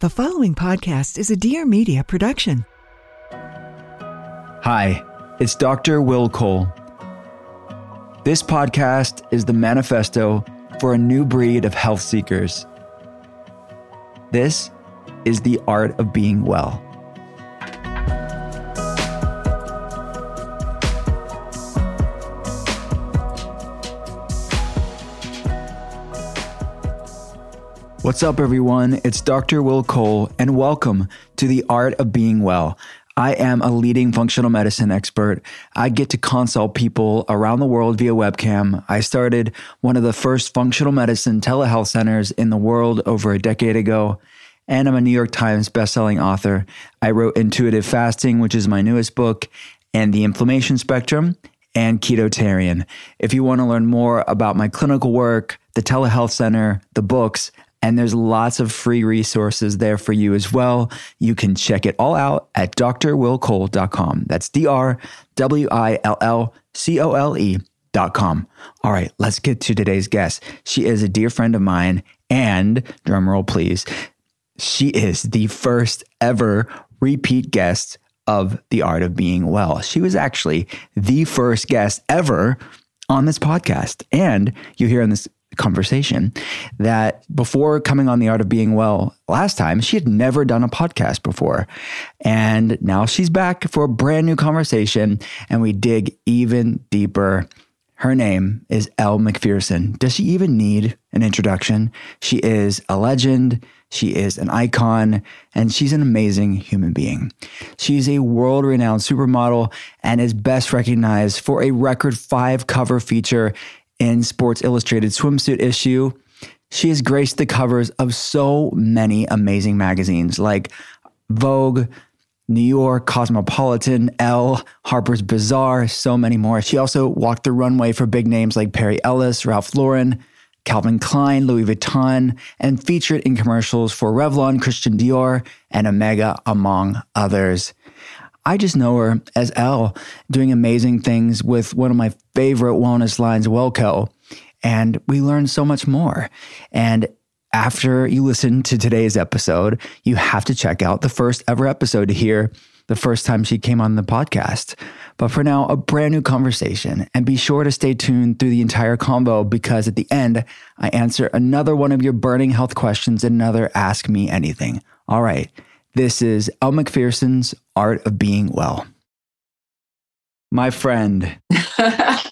The following podcast is a Dear Media production. Hi, it's Dr. Will Cole. This podcast is the manifesto for a new breed of health seekers. This is the art of being well. What's up, everyone? It's Dr. Will Cole, and welcome to the art of being well. I am a leading functional medicine expert. I get to consult people around the world via webcam. I started one of the first functional medicine telehealth centers in the world over a decade ago. And I'm a New York Times bestselling author. I wrote Intuitive Fasting, which is my newest book, and The Inflammation Spectrum and Ketotarian. If you want to learn more about my clinical work, the telehealth center, the books, and there's lots of free resources there for you as well. You can check it all out at drwillcole.com. That's D R W I L L C O L E.com. All right, let's get to today's guest. She is a dear friend of mine, and drumroll please, she is the first ever repeat guest of The Art of Being Well. She was actually the first guest ever on this podcast. And you hear in this conversation that before coming on the art of being well last time she had never done a podcast before and now she's back for a brand new conversation and we dig even deeper her name is Elle Macpherson. Does she even need an introduction? She is a legend. She is an icon and she's an amazing human being. She's a world renowned supermodel and is best recognized for a record five cover feature in Sports Illustrated swimsuit issue. She has graced the covers of so many amazing magazines like Vogue, New York, Cosmopolitan, Elle, Harper's Bazaar, so many more. She also walked the runway for big names like Perry Ellis, Ralph Lauren, Calvin Klein, Louis Vuitton, and featured in commercials for Revlon, Christian Dior, and Omega, among others. I just know her as Elle doing amazing things with one of my favorite wellness lines, WelleCo. And we learned so much more. And after you listen to today's episode, you have to check out the first ever episode to hear the first time she came on the podcast. But for now, a brand new conversation. And be sure to stay tuned through the entire convo because at the end, I answer another one of your burning health questions and another Ask Me Anything. All right. This is Elle Macpherson's Art of Being Well. My friend,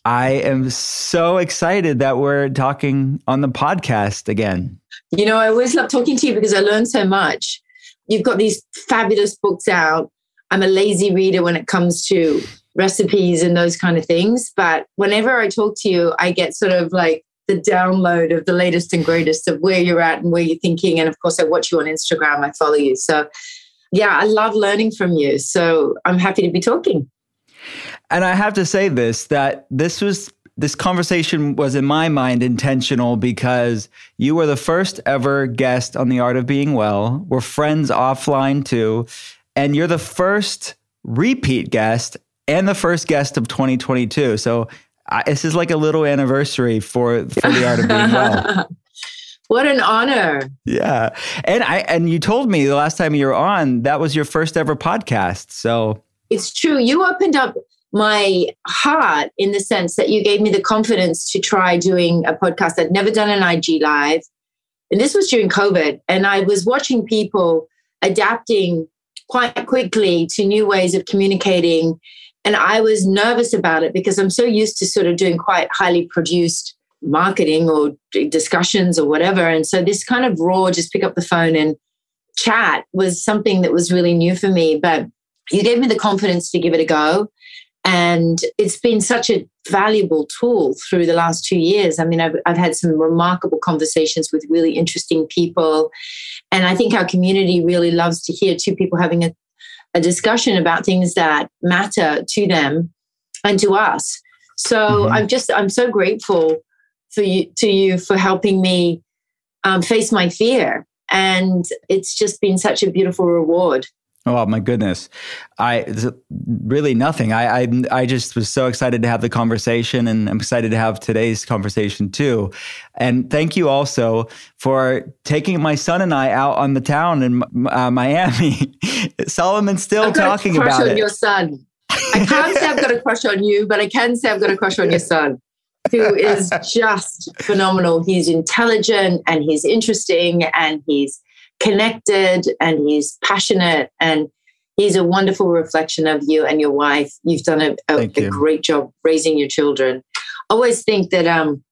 I am so excited that we're talking on the podcast again. You know, I always love talking to you because I learn so much. You've got these fabulous books out. I'm a lazy reader when it comes to recipes and those kind of things. But whenever I talk to you, I get sort of like the download of the latest and greatest of where you're at and where you're thinking. And of course, I watch you on Instagram, I follow you. So, yeah, I love learning from you. So, I'm happy to be talking. And I have to say this that this was this conversation was in my mind intentional because you were the first ever guest on the art of being well. We're friends offline too. And you're the first repeat guest and the first guest of 2022. So this is like a little anniversary for for the art of being well. what an honor! Yeah, and I and you told me the last time you were on that was your first ever podcast. So it's true. You opened up my heart in the sense that you gave me the confidence to try doing a podcast. I'd never done an IG live. And this was during COVID. And I was watching people adapting quite quickly to new ways of communicating. And I was nervous about it because I'm so used to sort of doing quite highly produced marketing or discussions or whatever. And so this kind of raw, just pick up the phone and chat was something that was really new for me. But you gave me the confidence to give it a go. And it's been such a valuable tool through the last two years. I mean, I've, I've had some remarkable conversations with really interesting people. And I think our community really loves to hear two people having a, a discussion about things that matter to them and to us. So mm-hmm. I'm just, I'm so grateful for you, to you for helping me um, face my fear. And it's just been such a beautiful reward. Oh my goodness, I really nothing. I, I I just was so excited to have the conversation, and I'm excited to have today's conversation too. And thank you also for taking my son and I out on the town in uh, Miami. Solomon's still talking a crush about on it. Your son. I can't say I've got a crush on you, but I can say I've got a crush on your son, who is just phenomenal. He's intelligent and he's interesting and he's connected and he's passionate and he's a wonderful reflection of you and your wife. You've done a, a, a great job raising your children. I always think that um,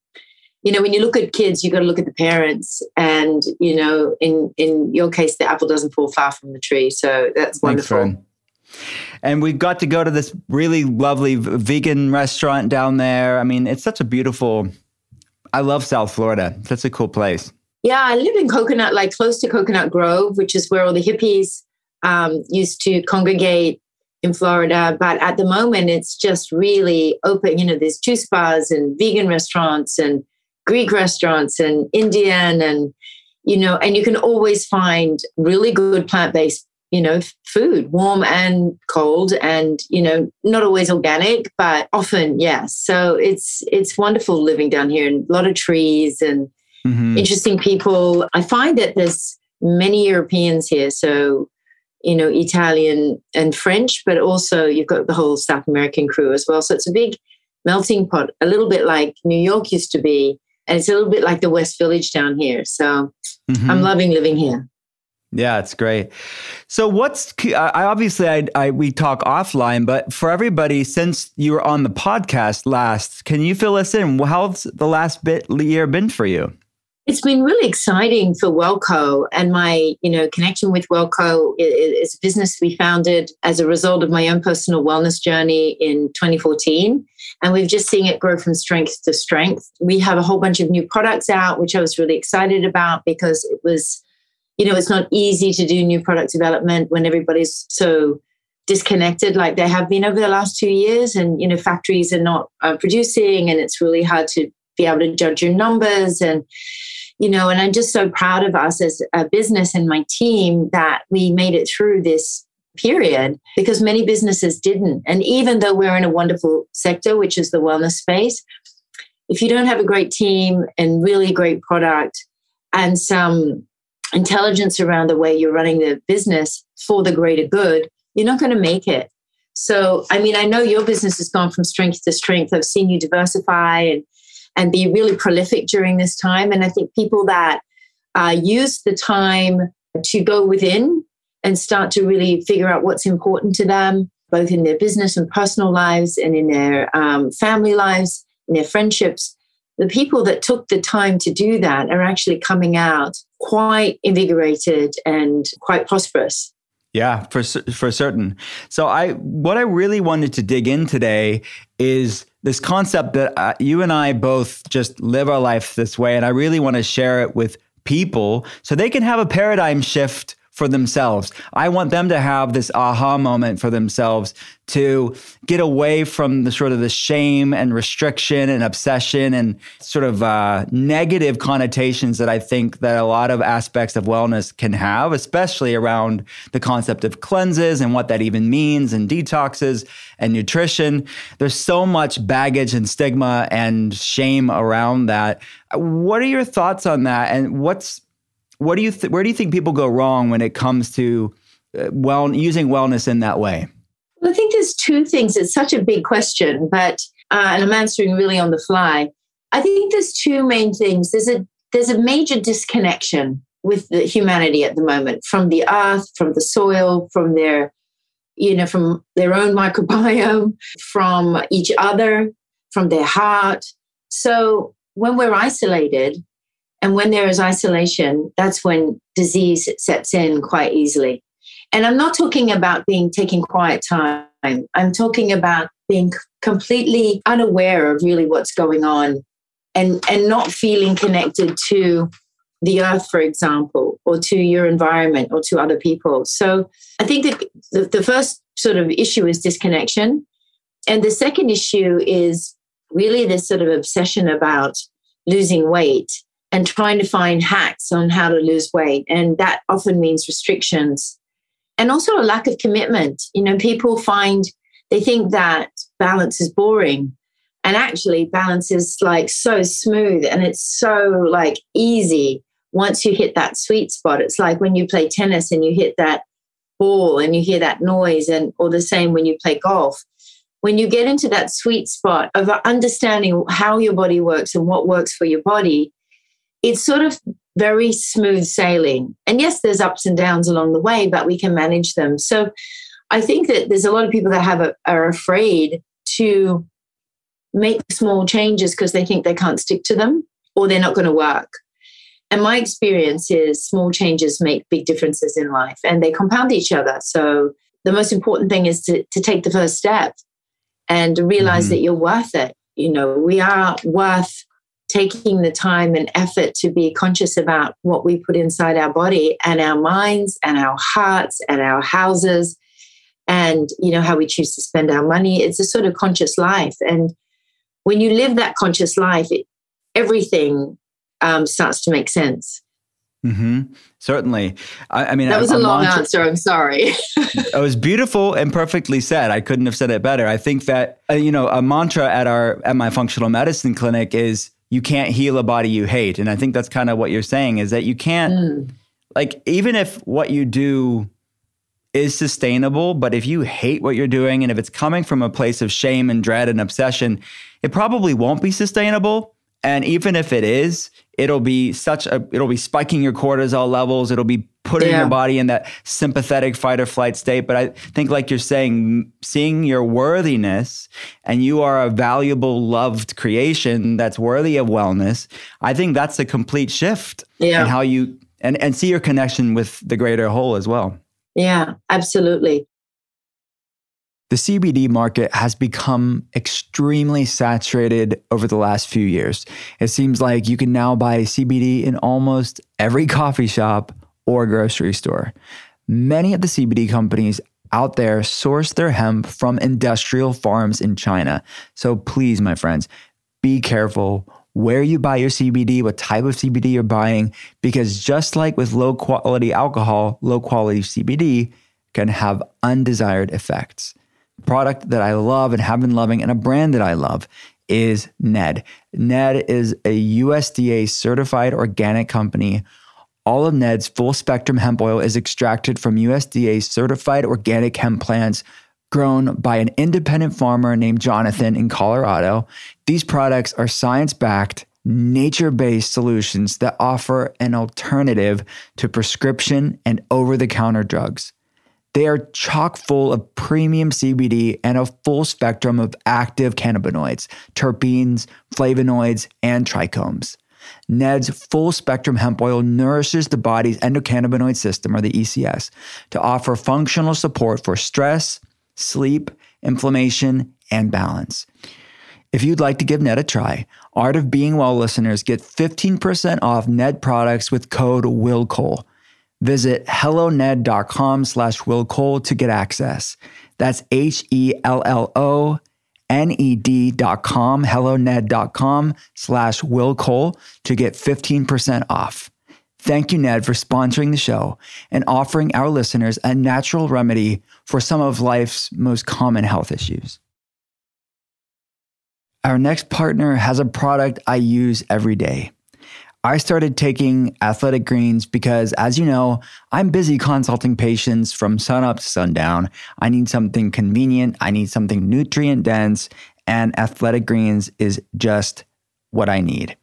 you know, when you look at kids, you've got to look at the parents. And, you know, in in your case, the apple doesn't fall far from the tree. So that's wonderful. Thanks, and we got to go to this really lovely vegan restaurant down there. I mean, it's such a beautiful I love South Florida. That's a cool place. Yeah, I live in Coconut, like close to Coconut Grove, which is where all the hippies um, used to congregate in Florida. But at the moment, it's just really open. You know, there's juice bars and vegan restaurants and Greek restaurants and Indian and, you know, and you can always find really good plant based, you know, food, warm and cold and, you know, not always organic, but often, yes. So it's, it's wonderful living down here and a lot of trees and, mm-hmm. interesting people. I find that there's many Europeans here. So, you know, Italian and French, but also you've got the whole South American crew as well. So it's a big melting pot, a little bit like New York used to be. And it's a little bit like the West Village down here. So mm-hmm. I'm loving living here. Yeah, it's great. So, what's I obviously I, I we talk offline, but for everybody, since you were on the podcast last, can you fill us in? How's the last bit year been for you? It's been really exciting for WelleCo and my, you know, connection with WelleCo is a business we founded as a result of my own personal wellness journey in 2014. And we've just seen it grow from strength to strength. We have a whole bunch of new products out, which I was really excited about because it was, you know, it's not easy to do new product development when everybody's so disconnected like they have been over the last two years. And, you know, factories are not uh, producing and it's really hard to be able to judge your numbers and you know, and I'm just so proud of us as a business and my team that we made it through this period because many businesses didn't. And even though we're in a wonderful sector, which is the wellness space, if you don't have a great team and really great product and some intelligence around the way you're running the business for the greater good, you're not going to make it. So, I mean, I know your business has gone from strength to strength. I've seen you diversify and and be really prolific during this time. And I think people that uh, use the time to go within and start to really figure out what's important to them, both in their business and personal lives and in their um, family lives, in their friendships. The people that took the time to do that are actually coming out quite invigorated and quite prosperous. Yeah, for for certain. So I what I really wanted to dig in today is this concept that uh, you and I both just live our life this way and I really want to share it with people so they can have a paradigm shift for themselves. I want them to have this aha moment for themselves to get away from the sort of the shame and restriction and obsession and sort of uh, negative connotations that I think that a lot of aspects of wellness can have, especially around the concept of cleanses and what that even means and detoxes and nutrition. There's so much baggage and stigma and shame around that. What are your thoughts on that? And what's what do you th- where do you think people go wrong when it comes to uh, well using wellness in that way? Well, I think there's two things. It's such a big question, but uh, and I'm answering really on the fly. I think there's two main things. There's a there's a major disconnection with the humanity at the moment from the earth, from the soil, from their, you know, from their own microbiome, from each other, from their heart. So when we're isolated and when there is isolation, that's when disease sets in quite easily. And I'm not talking about being taking quiet time. I'm talking about being completely unaware of really what's going on and, and not feeling connected to the earth, for example, or to your environment or to other people. So I think that the, the first sort of issue is disconnection. And the second issue is really this sort of obsession about losing weight and trying to find hacks on how to lose weight. And that often means restrictions and also a lack of commitment. You know, people find they think that balance is boring. And actually, balance is like so smooth and it's so like easy once you hit that sweet spot. It's like when you play tennis and you hit that ball and you hear that noise, and or the same when you play golf. When you get into that sweet spot of understanding how your body works and what works for your body, it's sort of very smooth sailing. And yes, there's ups and downs along the way, but we can manage them. So I think that there's a lot of people that have a, are afraid to make small changes because they think they can't stick to them or they're not going to work. And my experience is small changes make big differences in life and they compound each other. So the most important thing is to, to take the first step and realize mm-hmm. that you're worth it. You know, we are worth taking the time and effort to be conscious about what we put inside our body and our minds and our hearts and our houses and you know how we choose to spend our money it's a sort of conscious life and when you live that conscious life it, everything um, starts to make sense Mm-hmm. Certainly. I, I, mean, that was a, a long mantra, answer. I'm sorry. it was beautiful and perfectly said. I couldn't have said it better. I think that uh, you know a mantra at our at my functional medicine clinic is you can't heal a body you hate. And I think that's kind of what you're saying is that you can't, mm. like, even if what you do is sustainable, but if you hate what you're doing and if it's coming from a place of shame and dread and obsession, it probably won't be sustainable. And even if it is, it'll be such a, it'll be spiking your cortisol levels. It'll be putting yeah. your body in that sympathetic fight or flight state. But I think, like you're saying, seeing your worthiness and you are a valuable, loved creation that's worthy of wellness, I think that's a complete shift yeah. in how you, and, and see your connection with the greater whole as well. Yeah, absolutely. The CBD market has become extremely saturated over the last few years. It seems like you can now buy CBD in almost every coffee shop or grocery store. Many of the CBD companies out there source their hemp from industrial farms in China. So please, my friends, be careful where you buy your CBD, what type of CBD you're buying, because just like with low quality alcohol, low quality CBD can have undesired effects. product that I love and have been loving, and a brand that I love is Ned. Ned is a USDA certified organic company all of Ned's full spectrum hemp oil is extracted from USDA certified organic hemp plants grown by an independent farmer named Jonathan in Colorado. These products are science backed, nature based solutions that offer an alternative to prescription and over the counter drugs. They are chock full of premium CBD and a full spectrum of active cannabinoids, terpenes, flavonoids, and trichomes. Ned's full spectrum hemp oil nourishes the body's endocannabinoid system, or the ECS, to offer functional support for stress, sleep, inflammation, and balance. If you'd like to give Ned a try, Art of Being Well listeners get 15% off Ned products with code WILLCOLE. Visit helloned.com slash willcole to get access. That's H-E-L-L-O ned.com, helloned.com slash Will Cole to get 15% off. Thank you, Ned, for sponsoring the show and offering our listeners a natural remedy for some of life's most common health issues. Our next partner has a product I use every day. I started taking athletic greens because, as you know, I'm busy consulting patients from sunup to sundown. I need something convenient, I need something nutrient dense, and athletic greens is just what I need.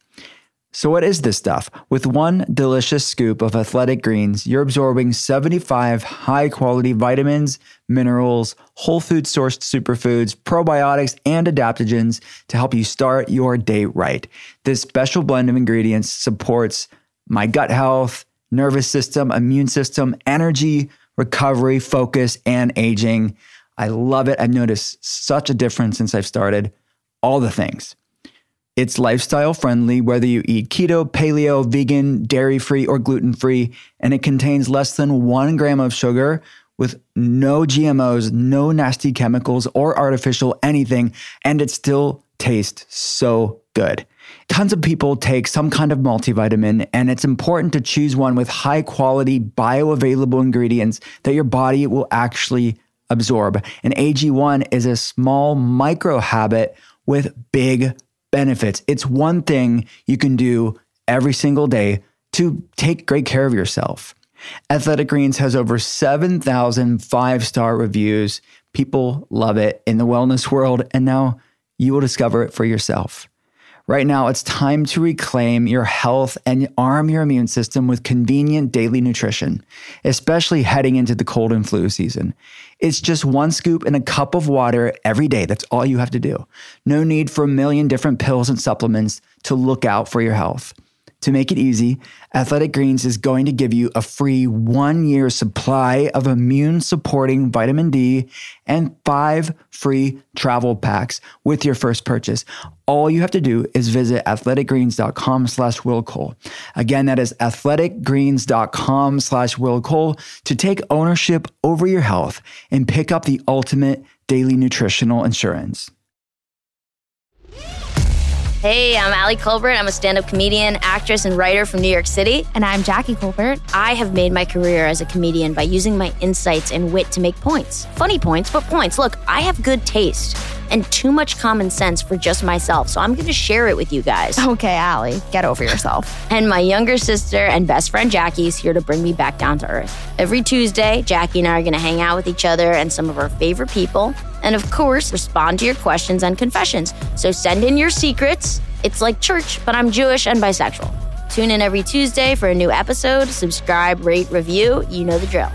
So, what is this stuff? With one delicious scoop of athletic greens, you're absorbing 75 high quality vitamins, minerals, whole food sourced superfoods, probiotics, and adaptogens to help you start your day right. This special blend of ingredients supports my gut health, nervous system, immune system, energy, recovery, focus, and aging. I love it. I've noticed such a difference since I've started. All the things. It's lifestyle friendly, whether you eat keto, paleo, vegan, dairy free, or gluten free, and it contains less than one gram of sugar with no GMOs, no nasty chemicals or artificial anything, and it still tastes so good. Tons of people take some kind of multivitamin, and it's important to choose one with high quality, bioavailable ingredients that your body will actually absorb. And AG1 is a small micro habit with big benefits. It's one thing you can do every single day to take great care of yourself. Athletic Greens has over 7,000 five star reviews. People love it in the wellness world, and now you will discover it for yourself. Right now, it's time to reclaim your health and arm your immune system with convenient daily nutrition, especially heading into the cold and flu season. It's just one scoop in a cup of water every day. That's all you have to do. No need for a million different pills and supplements to look out for your health. To make it easy, Athletic Greens is going to give you a free one year supply of immune supporting vitamin D and five free travel packs with your first purchase. All you have to do is visit athleticgreens.com slash willcole. Again, that is athleticgreens.com slash willcole to take ownership over your health and pick up the ultimate daily nutritional insurance. Hey, I'm Ali Kolbert. I'm a stand up comedian, actress, and writer from New York City. And I'm Jackie Kolbert. I have made my career as a comedian by using my insights and wit to make points. Funny points, but points. Look, I have good taste and too much common sense for just myself, so I'm going to share it with you guys. Okay, Ali, get over yourself. and my younger sister and best friend Jackie is here to bring me back down to earth. Every Tuesday, Jackie and I are going to hang out with each other and some of our favorite people. And of course, respond to your questions and confessions. So send in your secrets. It's like church, but I'm Jewish and bisexual. Tune in every Tuesday for a new episode. Subscribe, rate, review. You know the drill.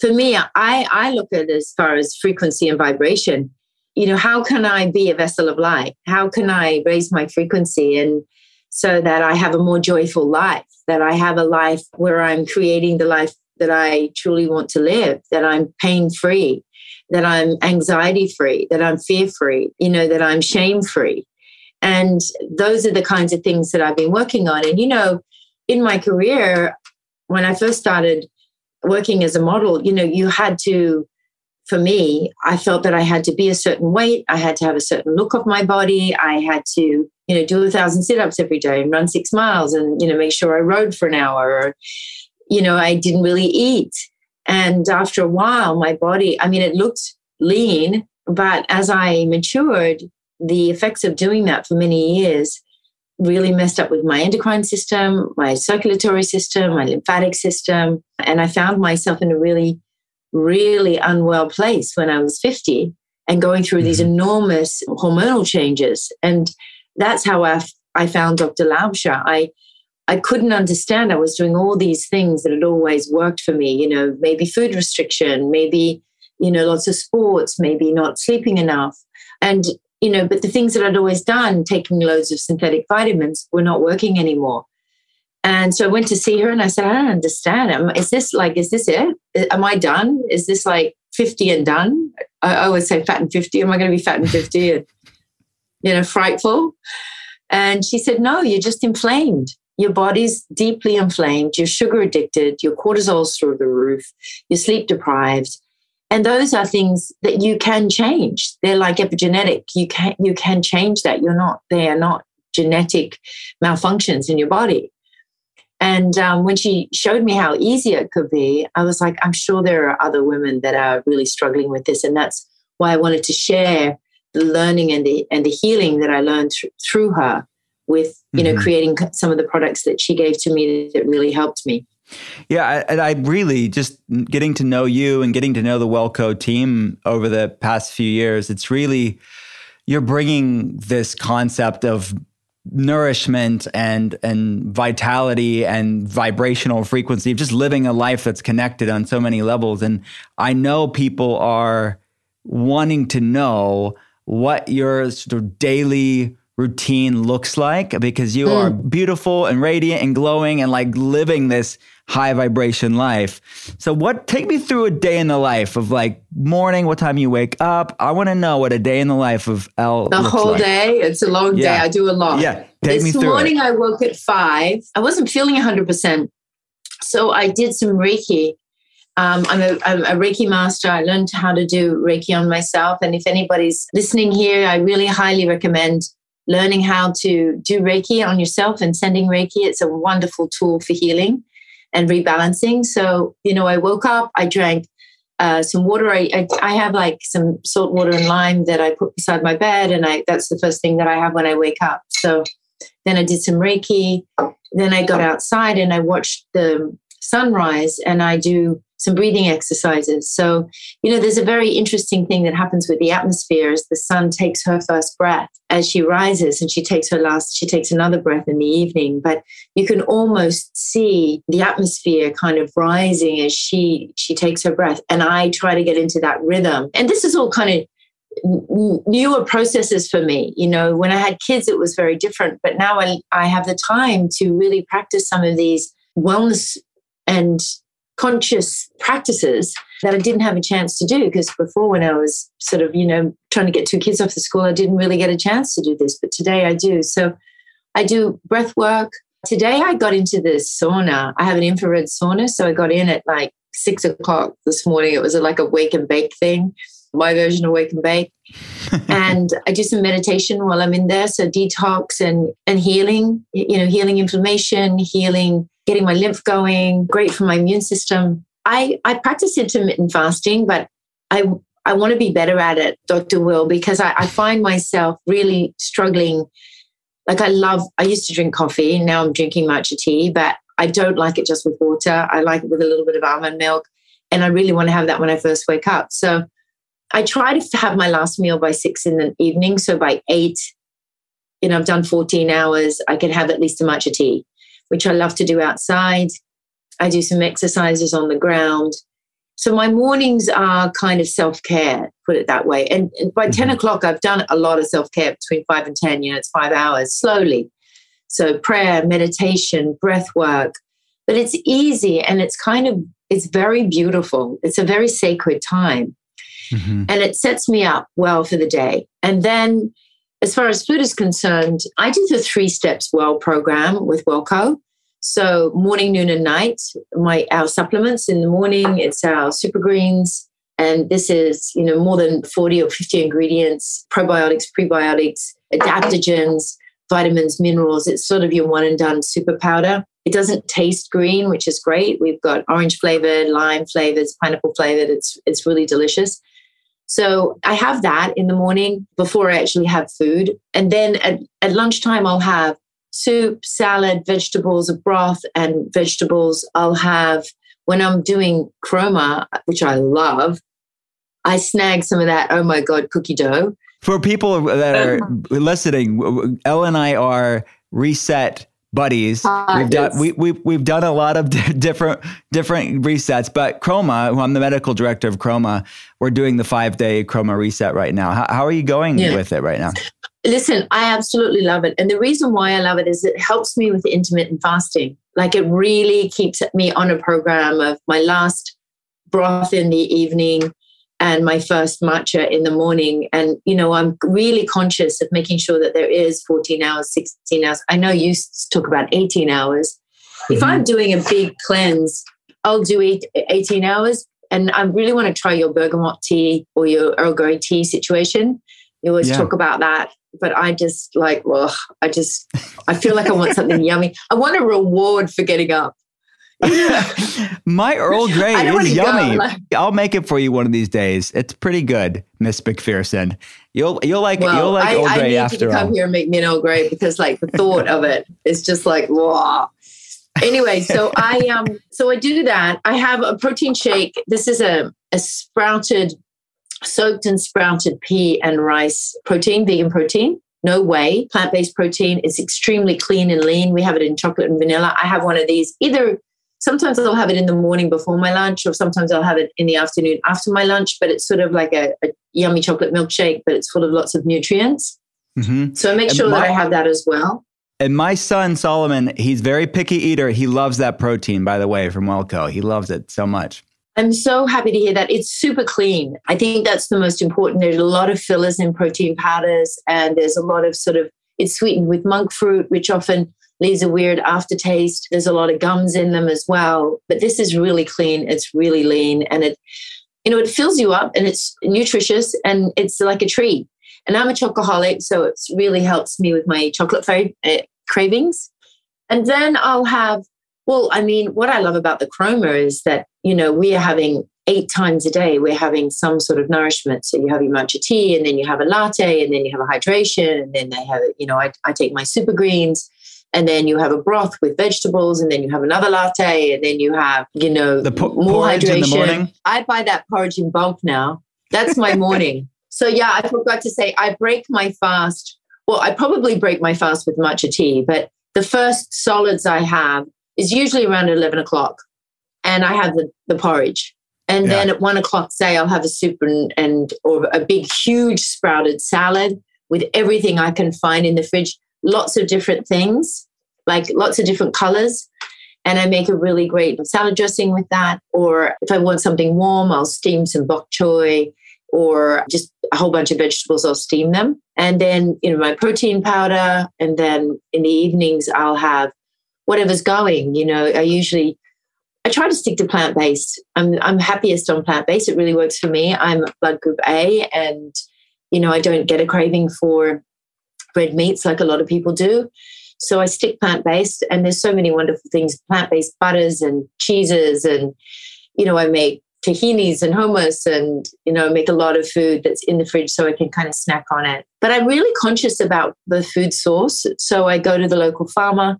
For me, I, I look at it as far as frequency and vibration. You know, how can I be a vessel of light? How can I raise my frequency and so that I have a more joyful life, that I have a life where I'm creating the life that I truly want to live, that I'm pain free, that I'm anxiety free, that I'm fear free, you know, that I'm shame free. And those are the kinds of things that I've been working on. And, you know, in my career, when I first started working as a model, you know, you had to, for me, I felt that I had to be a certain weight. I had to have a certain look of my body. I had to, you know, do a thousand sit ups every day and run six miles and, you know, make sure I rode for an hour. Or, you know, I didn't really eat. And after a while, my body, I mean, it looked lean, but as I matured, the effects of doing that for many years really messed up with my endocrine system, my circulatory system, my lymphatic system. And I found myself in a really, really unwell place when I was 50 and going through these Mm-hmm. enormous hormonal changes. And that's how I, I found Dr. Laubscher. I, I couldn't understand. I was doing all these things that had always worked for me, you know, maybe food restriction, maybe, you know, lots of sports, maybe not sleeping enough. And you know, but the things that I'd always done, taking loads of synthetic vitamins, were not working anymore. And so I went to see her and I said, I don't understand. Is this like, is this it? Am I done? Is this like 50 and done? I I always say fat and 50. Am I going to be fat and 50 and, you know, frightful? And she said, no, you're just inflamed. Your body's deeply inflamed. You're sugar addicted. Your cortisol's through the roof. You're sleep deprived and those are things that you can change. They're like epigenetic. You can you can change that. You're not they are not genetic malfunctions in your body. And um, when she showed me how easy it could be i was like i'm sure there are other women that are really struggling with this. And that's why i wanted to share the learning and the and the healing that i learned th- through her with you know Mhm. creating some of the products that she gave to me that really helped me Yeah, and I really just getting to know you and getting to know the WelleCo team over the past few years. It's really you're bringing this concept of nourishment and and vitality and vibrational frequency of just living a life that's connected on so many levels and i know people are wanting to know what your sort of daily routine looks like because you mm. are beautiful and radiant and glowing and like living this high vibration life. So what take me through a day in the life of like morning, what time you wake up? I want to know what a day in the life of Elle The whole like. day. It's a long yeah. day. I do a lot. Yeah. Take this me through morning it. I woke at five. I wasn't feeling 100%. So I did some Reiki. Um, I'm, a, I'm a Reiki master. I learned how to do Reiki on myself. And if anybody's listening here, I really highly recommend learning how to do Reiki on yourself and sending Reiki. It's a wonderful tool for healing and rebalancing. So, you know, I woke up, I drank uh, some water. I, I, I have like some salt water and lime that I put beside my bed, and I that's the first thing that I have when I wake up. So then I did some Reiki. Then I got outside and I watched the sunrise, and I do some breathing exercises. So, you know, there's a very interesting thing that happens with the atmosphere as the sun takes her first breath as she rises and she takes her last, she takes another breath in the evening. But you can almost see the atmosphere kind of rising as she she takes her breath. And I try to get into that rhythm. And this is all kind of newer processes for me. You know, when I had kids, it was very different. But now I, I have the time to really practice some of these wellness and conscious practices that I didn't have a chance to do because before when I was sort of, you know, trying to get two kids off the school, I didn't really get a chance to do this. But today I do. So I do breath work. Today I got into the sauna. I have an infrared sauna. So I got in at like six o'clock this morning. It was like a wake and bake thing, my version of wake and bake. and I do some meditation while I'm in there. So detox and and healing, you know, healing inflammation, healing getting my lymph going, great for my immune system. I, I practice intermittent fasting, but I, I want to be better at it, Dr. Will, because I, I find myself really struggling. Like I love, I used to drink coffee. Now I'm drinking matcha tea, but I don't like it just with water. I like it with a little bit of almond milk. And I really want to have that when I first wake up. So I try to have my last meal by six in the evening. So by eight, you know, I've done 14 hours, I can have at least a matcha tea which I love to do outside. I do some exercises on the ground. So my mornings are kind of self care, put it that way. And, and by 10 mm-hmm. o'clock, I've done a lot of self care between five and 10, you know, it's five hours slowly. So prayer, meditation, breath work. But it's easy and it's kind of, it's very beautiful. It's a very sacred time. Mm-hmm. And it sets me up well for the day. And then as far as food is concerned, I do the three steps well program with WelleCo. So morning, noon, and night. My our supplements in the morning, it's our super greens. And this is, you know, more than 40 or 50 ingredients, probiotics, prebiotics, adaptogens, vitamins, minerals. It's sort of your one and done super powder. It doesn't taste green, which is great. We've got orange flavored, lime flavored, pineapple flavored. It's it's really delicious. So I have that in the morning before I actually have food. And then at, at lunchtime, I'll have soup, salad, vegetables, a broth, and vegetables. I'll have, when I'm doing Kroma, which I love, I snag some of that, oh my God, cookie dough. For people that are uh-huh. listening, Elle and I are reset buddies. Uh, we've done we, we we've done a lot of different different resets, but Kroma, who I'm the medical director of Kroma, we're doing the five day Kroma reset right now. How, how are you going yeah. with it right now? Listen, I absolutely love it, and the reason why I love it is it helps me with intermittent fasting. Like it really keeps me on a program of my last broth in the evening and my first matcha in the morning. And, you know, I'm really conscious of making sure that there is 14 hours, 16 hours. I know you talk about 18 hours. Mm-hmm. If I'm doing a big cleanse, I'll do eight, 18 hours. And I really want to try your bergamot tea or your Earl Grey tea situation. You always yeah. talk about that. But I just like, well, I just, I feel like I want something yummy. I want a reward for getting up. My Earl Grey is yummy. Like, I'll make it for you one of these days. It's pretty good, Miss Macpherson. You'll you'll like well, you'll like I, Earl Grey I need after you to come here and make me an Earl Grey because like the thought of it is just like wow. anyway, so I um so I do that. I have a protein shake. This is a a sprouted, soaked and sprouted pea and rice protein, vegan protein. No way. plant based protein. is extremely clean and lean. We have it in chocolate and vanilla. I have one of these either sometimes I'll have it in the morning before my lunch, or sometimes I'll have it in the afternoon after my lunch. But it's sort of like a, a yummy chocolate milkshake, but it's full of lots of nutrients. Mm-hmm. So I make sure my, that I have that as well. And my son Solomon, he's very picky eater. He loves that protein, by the way, from WelleCo. He loves it so much. I'm so happy to hear that. It's super clean. I think that's the most important. There's a lot of fillers in protein powders, and there's a lot of sort of it's sweetened with monk fruit, which often leaves a weird aftertaste. There's a lot of gums in them as well. But this is really clean. It's really lean, and it, you know, it fills you up, and it's nutritious, and it's like a treat. And I'm a chocoholic, so it really helps me with my chocolate uh, cravings. And then I'll have well, I mean, what I love about the Kroma is that, you know, we are having eight times a day, we're having some sort of nourishment. So you have your matcha tea, and then you have a latte, and then you have a hydration, and then they have, you know, I, I take my super greens, and then you have a broth with vegetables, and then you have another latte, and then you have, you know, the po- more hydration. I buy that porridge in bulk now. That's my morning. so yeah, I forgot to say, I break my fast. Well, I probably break my fast with matcha tea, but the first solids I have is usually around 11 o'clock. And I have the, the porridge. And yeah. then at one o'clock, say I'll have a soup and, and or a big, huge sprouted salad with everything I can find in the fridge, lots of different things, like lots of different colors. And I make a really great salad dressing with that. Or if I want something warm, I'll steam some bok choy or just a whole bunch of vegetables, I'll steam them. And then, you know, my protein powder. And then in the evenings, I'll have whatever's going. You know, I usually I try to stick to plant based. I'm I'm happiest on plant based. It really works for me. I'm blood group A, and you know I don't get a craving for red meats like a lot of people do. So I stick plant based, and there's so many wonderful things: plant based butters and cheeses, and you know I make tahinis and hummus, and you know make a lot of food that's in the fridge so I can kind of snack on it. But I'm really conscious about the food source, so I go to the local farmer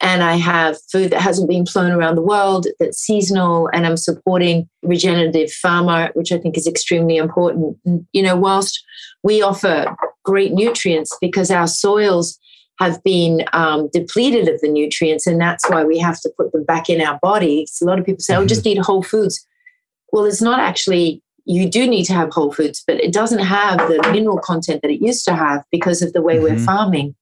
and I have food that hasn't been flown around the world that's seasonal, and I'm supporting regenerative farmer, which I think is extremely important. You know, whilst we offer great nutrients because our soils have been um, depleted of the nutrients, and that's why we have to put them back in our bodies. A lot of people say, "Oh, just mm-hmm. eat whole foods." Well, it's not actually. You do need to have whole foods, but it doesn't have the mineral content that it used to have because of the way mm-hmm. we're farming.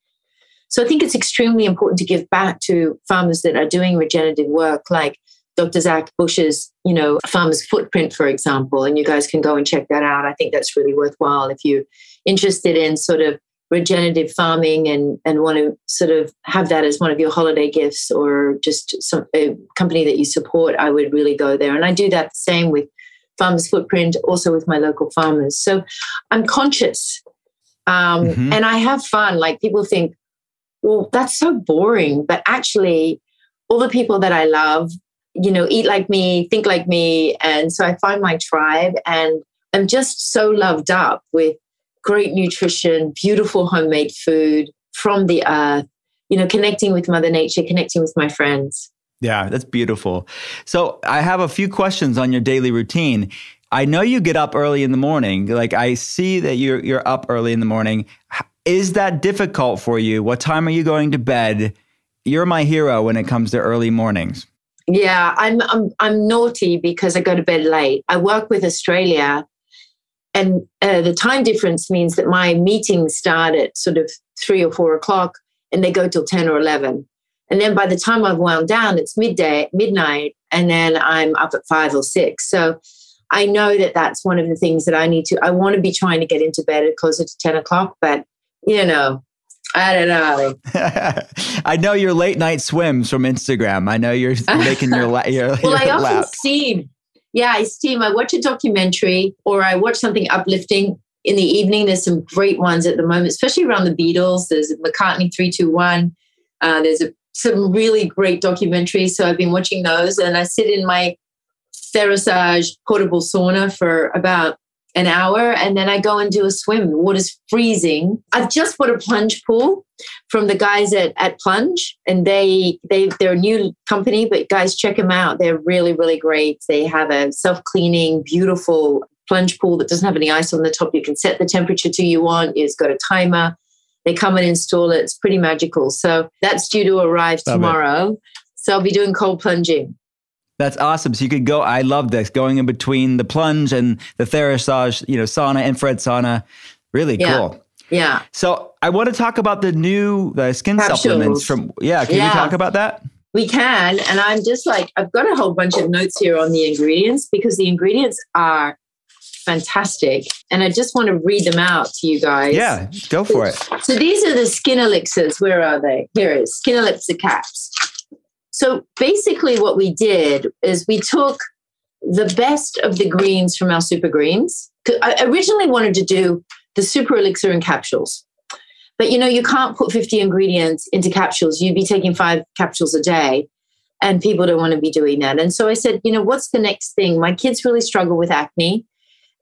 So I think it's extremely important to give back to farmers that are doing regenerative work, like Dr. Zach Bush's, you know, Farmer's Footprint, for example. And you guys can go and check that out. I think that's really worthwhile if you're interested in sort of regenerative farming and and want to sort of have that as one of your holiday gifts or just some a company that you support i would really go there and i do that the same with farmers footprint also with my local farmers so i'm conscious um, mm-hmm. and i have fun like people think well, that's so boring. But actually, all the people that I love, you know, eat like me, think like me. And so I find my tribe and I'm just so loved up with great nutrition, beautiful homemade food from the earth, you know, connecting with Mother Nature, connecting with my friends. Yeah, that's beautiful. So I have a few questions on your daily routine. I know you get up early in the morning. Like I see that you're you're up early in the morning. Is that difficult for you? What time are you going to bed? You're my hero when it comes to early mornings. Yeah, I'm I'm I'm naughty because I go to bed late. I work with Australia, and uh, the time difference means that my meetings start at sort of three or four o'clock, and they go till ten or eleven. And then by the time I've wound down, it's midday, midnight, and then I'm up at five or six. So I know that that's one of the things that I need to. I want to be trying to get into bed at closer to ten o'clock, but you know, I don't know. I know your late night swims from Instagram. I know you're making your, la- your well. Your I often lap. steam. Yeah, I steam. I watch a documentary or I watch something uplifting in the evening. There's some great ones at the moment, especially around the Beatles. There's McCartney three two one. Uh, there's a, some really great documentaries. So I've been watching those, and I sit in my Therasage portable sauna for about an hour and then I go and do a swim. The water's freezing. I've just bought a plunge pool from the guys at, at Plunge and they they they're a new company, but guys check them out. They're really, really great. They have a self-cleaning, beautiful plunge pool that doesn't have any ice on the top. You can set the temperature to you want. It's got a timer. They come and install it. It's pretty magical. So that's due to arrive Love it. tomorrow. So I'll be doing cold plunging. That's awesome. So you could go. I love this going in between the plunge and the Therasage, you know, sauna, infrared sauna. Really Yeah. cool. Yeah. So I want to talk about the new the skin Capsules. supplements from. Yeah, can you talk about that? We can. And I'm just like, I've got a whole bunch of notes here on the ingredients because the ingredients are fantastic. And I just want to read them out to you guys. Yeah, go for it. So these are the skin elixirs. Where are they? Here it is skin elixir caps. So basically, what we did is we took the best of the greens from our super greens. I originally wanted to do the super elixir in capsules. But you know, you can't put 50 ingredients into capsules. You'd be taking five capsules a day, and people don't want to be doing that. And so I said, you know, what's the next thing? My kids really struggle with acne.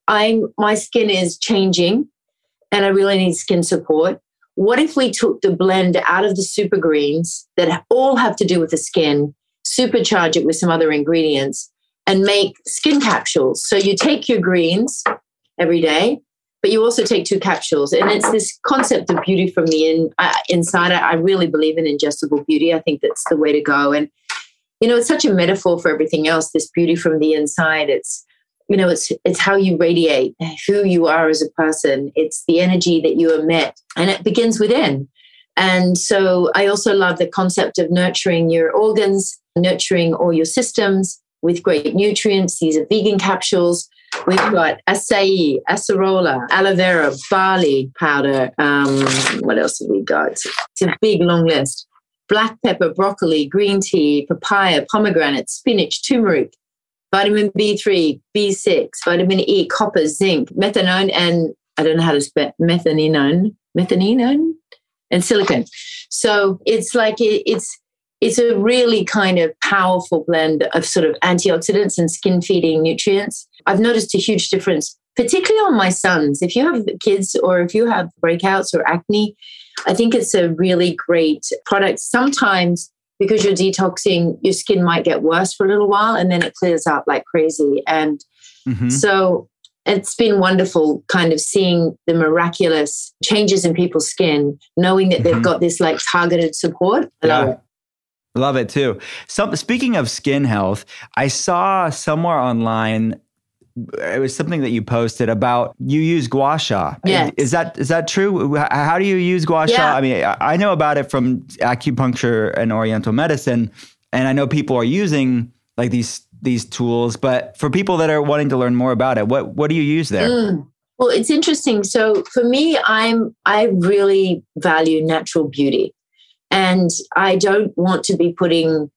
I'm my skin is changing and I really need skin support. What if we took the blend out of the super greens that all have to do with the skin, supercharge it with some other ingredients, and make skin capsules? So you take your greens every day, but you also take two capsules. And it's this concept of beauty from the in, uh, inside. I I really believe in ingestible beauty. I think that's the way to go. And, you know, it's such a metaphor for everything else this beauty from the inside. It's, you know it's it's how you radiate who you are as a person. It's the energy that you emit and it begins within. And so i also love the concept of nurturing your organs nurturing all your systems with great nutrients. These are vegan capsules. We've got acai acerola aloe vera barley powder um, what else have we got? It's a big long list. Black pepper broccoli green tea papaya pomegranate spinach turmeric vitamin B3, B6, vitamin E, copper, zinc, methanone, and I don't know how to spell methaninone, methaninone, and silicon. So it's like it, it's it's a really kind of powerful blend of sort of antioxidants and skin feeding nutrients. I've noticed a huge difference, particularly on my sons. If you have kids or if you have breakouts or acne, I think it's a really great product. Sometimes because you're detoxing, your skin might get worse for a little while and then it clears up like crazy. And Mhm. so it's been wonderful kind of seeing the miraculous changes in people's skin, knowing that Mhm. they've got this like targeted support. I love it. Love it too. Some speaking of skin health, I saw somewhere online. It was something that you posted about you use gua sha. Yes. Is that is that true? How do you use gua sha? Yeah. I mean, I I know about it from acupuncture and Oriental medicine, and I know people are using like these these tools. But for people that are wanting to learn more about it, what what do you use there? Mm. Well, it's interesting. So for me, I'm I really value natural beauty, and I don't want to be putting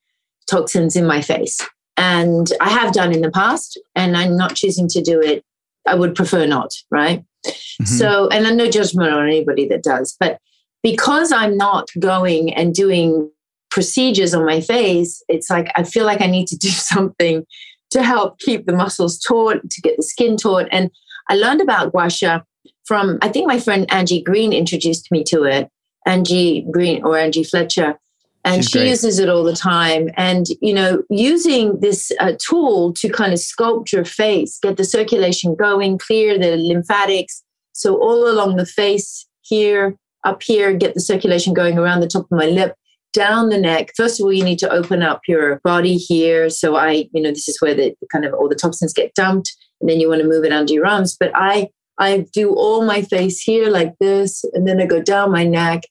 toxins in my face. And I have done in the past, and I'm not choosing to do it. I would prefer not, right? Mhm. So, and I'm no judgment on anybody that does, but because I'm not going and doing procedures on my face, it's like I feel like I need to do something to help keep the muscles taut, to get the skin taut. And I learned about gua sha from, I think my friend Angie Green introduced me to it. Angie Green or Angie Fletcher. And She's she great. uses it all the time. And, you know, using this uh, tool to kind of sculpt your face, get the circulation going, clear the lymphatics. So, all along the face, here, up here, get the circulation going around the top of my lip, down the neck. First of all, you need to open up your body here. So, I, you know, this is where the kind of all the toxins get dumped. And then you want to move it under your arms. But I, I do all my face here like this, and then I go down my neck.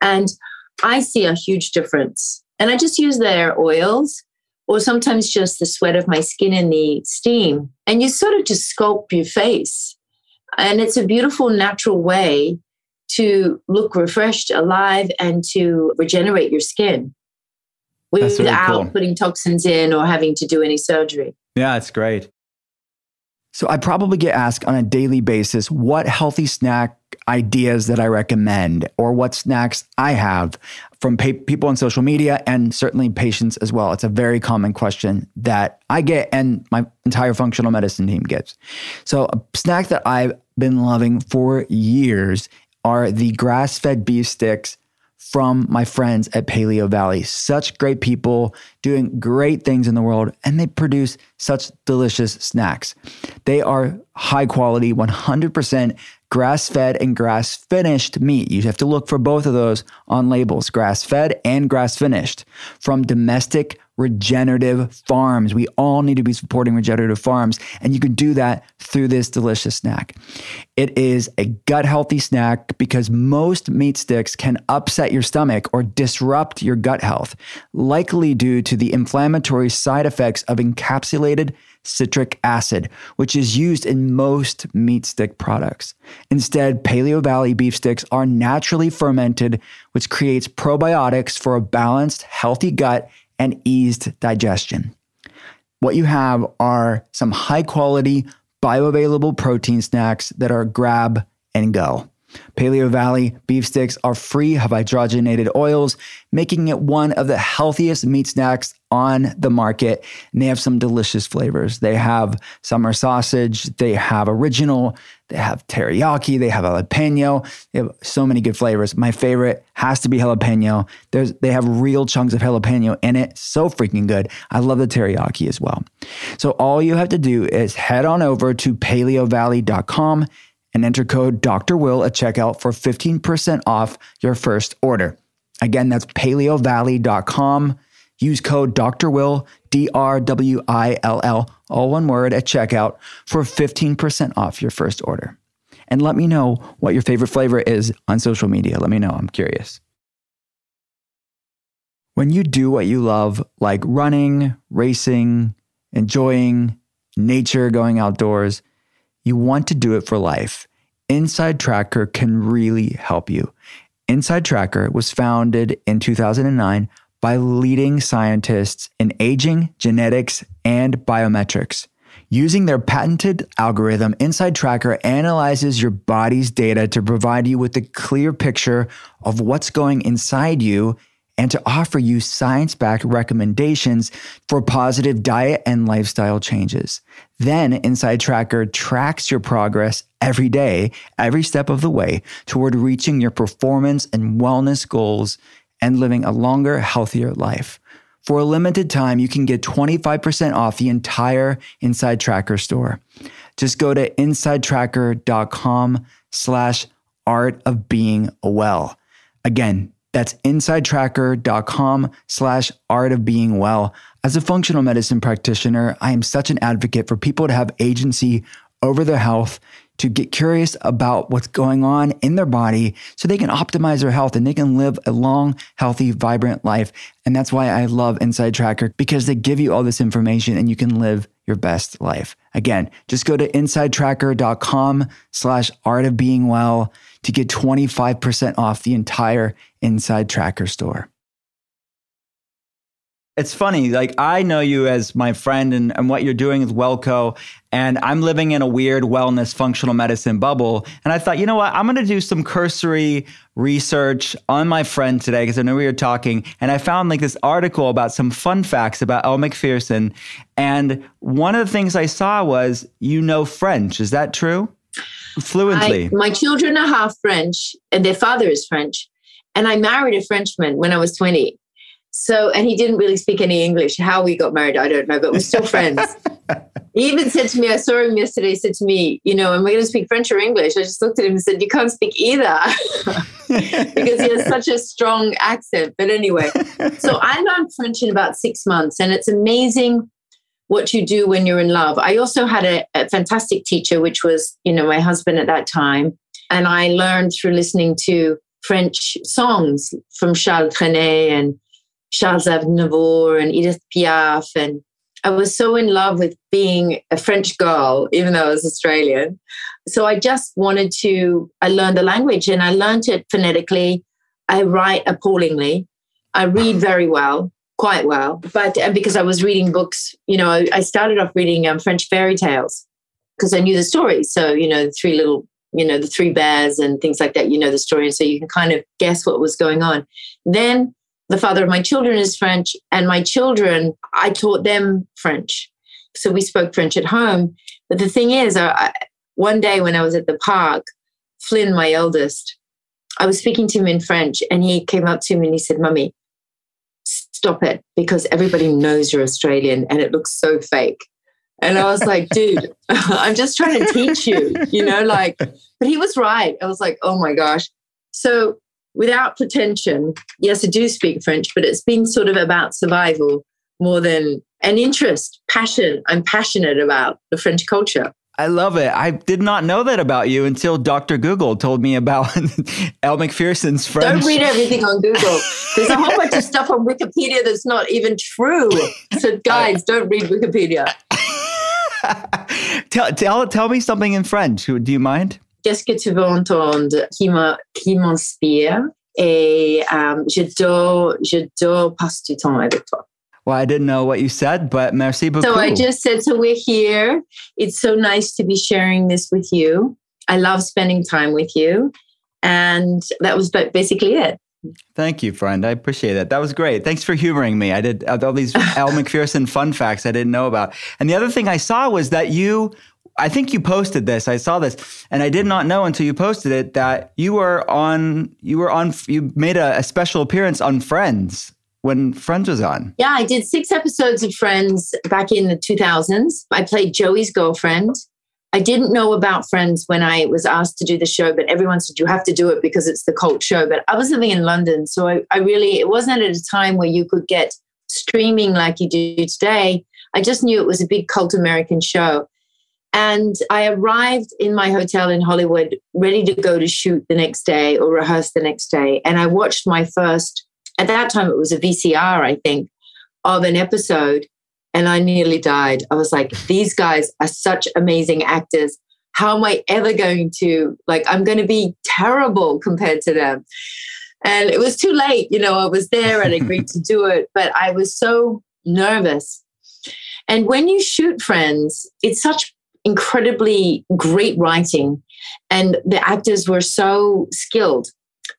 And I see a huge difference. And I just use their oils or sometimes just the sweat of my skin in the steam. And you sort of just sculpt your face. And it's a beautiful, natural way to look refreshed, alive, and to regenerate your skin That's really without cool. putting toxins in or having to do any surgery. Yeah, it's great. So I probably get asked on a daily basis what healthy snack ideas that I recommend or what snacks I have from pa- people on social media and certainly patients as well. It's a very common question that I get and my entire functional medicine team gets. So a snack that I've been loving for years are the grass-fed beef sticks from my friends at Paleo Valley. Such great people doing great things in the world, and they produce such delicious snacks. They are high quality, 100% grass fed and grass finished meat. You have to look for both of those on labels grass fed and grass finished from domestic regenerative farms. We all need to be supporting regenerative farms, and you can do that through this delicious snack. It is a gut healthy snack because most meat sticks can upset your stomach or disrupt your gut health, likely due to the inflammatory side effects of encapsulated citric acid, which is used in most meat stick products. Instead, Paleo Valley beef sticks are naturally fermented, which creates probiotics for a balanced, healthy gut and eased digestion. What you have are some high quality, bioavailable protein snacks that are grab and go. Paleo Valley beef sticks are free of hydrogenated oils, making it one of the healthiest meat snacks on the market. And they have some delicious flavors. They have summer sausage, they have original, they have teriyaki, they have jalapeno. They have so many good flavors. My favorite has to be jalapeno. There's, they have real chunks of jalapeno in it. So freaking good. I love the teriyaki as well. So all you have to do is head on over to paleovalley.com and enter code Dr. Will at checkout for 15% off your first order. Again, that's paleovalley.com. Use code Dr. Will, D R W I L L, all one word at checkout for 15% off your first order. And let me know what your favorite flavor is on social media. Let me know. I'm curious. When you do what you love, like running, racing, enjoying nature, going outdoors, you want to do it for life. Inside Tracker can really help you. Inside Tracker was founded in 2009 by leading scientists in aging, genetics, and biometrics. Using their patented algorithm, Inside Tracker analyzes your body's data to provide you with a clear picture of what's going inside you and to offer you science backed recommendations for positive diet and lifestyle changes. Then Inside Tracker tracks your progress every day, every step of the way toward reaching your performance and wellness goals and living a longer, healthier life. For a limited time, you can get 25% off the entire Inside Tracker store. Just go to insidetracker.com slash art of being well. Again, that's insidetracker.com slash art of being well. As a functional medicine practitioner, I am such an advocate for people to have agency over their health, to get curious about what's going on in their body so they can optimize their health and they can live a long, healthy, vibrant life. And that's why I love Inside Tracker because they give you all this information and you can live your best life. Again, just go to insidetracker.com slash art of being well to get 25% off the entire Inside Tracker store. It's funny, like I know you as my friend and, and what you're doing with WelleCo, and I'm living in a weird wellness functional medicine bubble. And I thought, you know what, I'm gonna do some cursory research on my friend today because I know we were talking, and I found like this article about some fun facts about Elle Macpherson. And one of the things I saw was you know French. Is that true? Fluently. I, my children are half French, and their father is French. And I married a Frenchman when I was 20. So, and he didn't really speak any English. How we got married, I don't know, but we're still friends. he even said to me, I saw him yesterday, he said to me, you know, am I going to speak French or English? I just looked at him and said, you can't speak either because he has such a strong accent. But anyway, so I learned French in about six months, and it's amazing what you do when you're in love. I also had a, a fantastic teacher, which was, you know, my husband at that time. And I learned through listening to French songs from Charles Trenet and Charles Aznavour and Edith Piaf. And I was so in love with being a French girl, even though I was Australian. So I just wanted to, I learned the language and I learned it phonetically. I write appallingly. I read very well, quite well. But because I was reading books, you know, I started off reading um, French fairy tales. because I knew the story. So, you know, the three little, you know, the three bears and things like that, you know the story. And so you can kind of guess what was going on. Then the father of my children is French, and my children, I taught them French. So we spoke French at home. But the thing is, I, one day when I was at the park, Flynn, my eldest, I was speaking to him in French, and he came up to me and he said, Mummy, stop it, because everybody knows you're Australian and it looks so fake. And I was like, dude, I'm just trying to teach you, you know, like, but he was right. I was like, oh my gosh. So without pretension, yes, I do speak French, but it's been sort of about survival more than an interest, passion. I'm passionate about the French culture. I love it. I did not know that about you until Dr. Google told me about Elle Macpherson's French. Don't read everything on Google. There's a whole bunch of stuff on Wikipedia that's not even true. So, guys, don't read Wikipedia. tell, tell, tell me something in French. Do you mind? Qu'est-ce que tu veux entendre qui me, qui m'inspire? Et um, je dors, je dors passe du temps avec toi. Well, I didn't know what you said, but merci beaucoup. So I just said, so we're here. It's so nice to be sharing this with you. I love spending time with you. And that was basically it. Thank you, friend. I appreciate it. That was great. Thanks for humoring me. I did all these Elle Macpherson fun facts I didn't know about. And the other thing I saw was that you, I think you posted this. I saw this, and I did not know until you posted it that you were on. You were on. You made a, a special appearance on Friends when Friends was on. Yeah, I did six episodes of Friends back in the 2000s. I played Joey's girlfriend. I didn't know about Friends when I was asked to do the show, but everyone said you have to do it because it's the cult show. But I was living in London, so I, I really it wasn't at a time where you could get streaming like you do today. I just knew it was a big cult American show. And I arrived in my hotel in Hollywood ready to go to shoot the next day or rehearse the next day. And I watched my first, at that time, it was a VCR, I think, of an episode and I nearly died. I was like, these guys are such amazing actors. How am I ever going to, like, I'm going to be terrible compared to them. And it was too late. You know, I was there and agreed to do it, but I was so nervous. And when you shoot friends, it's such incredibly great writing, and the actors were so skilled.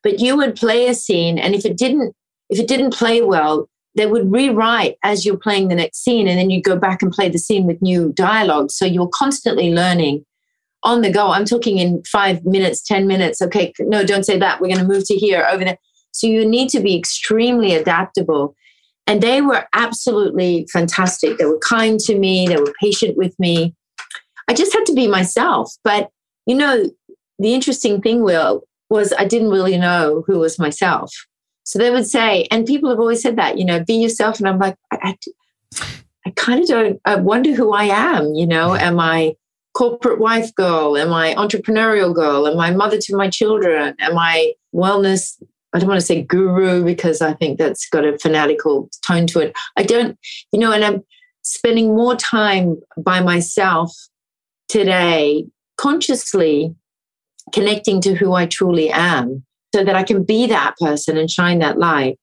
But you would play a scene, and if it didn't, if it didn't play well, they would rewrite as you're playing the next scene and then you'd go back and play the scene with new dialogue. So you're constantly learning on the go. I'm talking in five minutes ten minutes. Okay no don't say that. We're going to move to here over there. So you need to be extremely adaptable. And they were absolutely fantastic. They were kind to me. They were patient with me i just had to be myself but you know the interesting thing will was i didn't really know who was myself so they would say, and people have always said that, you know, be yourself. And I'm like, I, I, I kind of don't, I wonder who I am, you know, am I corporate wife girl? Am I entrepreneurial girl? Am I mother to my children? Am I wellness? I don't want to say guru because I think that's got a fanatical tone to it. I don't, you know, and I'm spending more time by myself today, consciously connecting to who I truly am so that I can be that person and shine that light.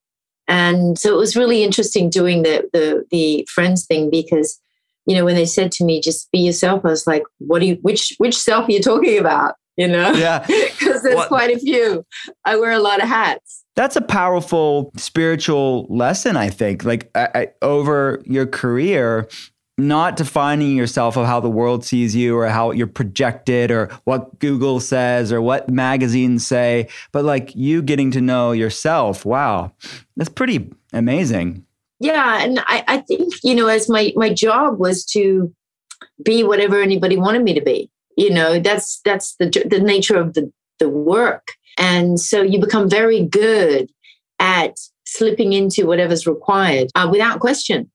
And so it was really interesting doing the the the friends thing because, you know, when they said to me, just be yourself, I was like, what do you which which self are you talking about? You know? Yeah. Because there's quite a few. I wear a lot of hats. That's a powerful spiritual lesson, I think. Like I, I, over your career, not defining yourself of how the world sees you or how you're projected or what Google says or what magazines say, but like you getting to know yourself. Wow, that's pretty amazing. Yeah. And I, I think, you know, as my, my job was to be whatever anybody wanted me to be, you know, that's, that's the, the nature of the, the work. And so you become very good at slipping into whatever's required uh, without question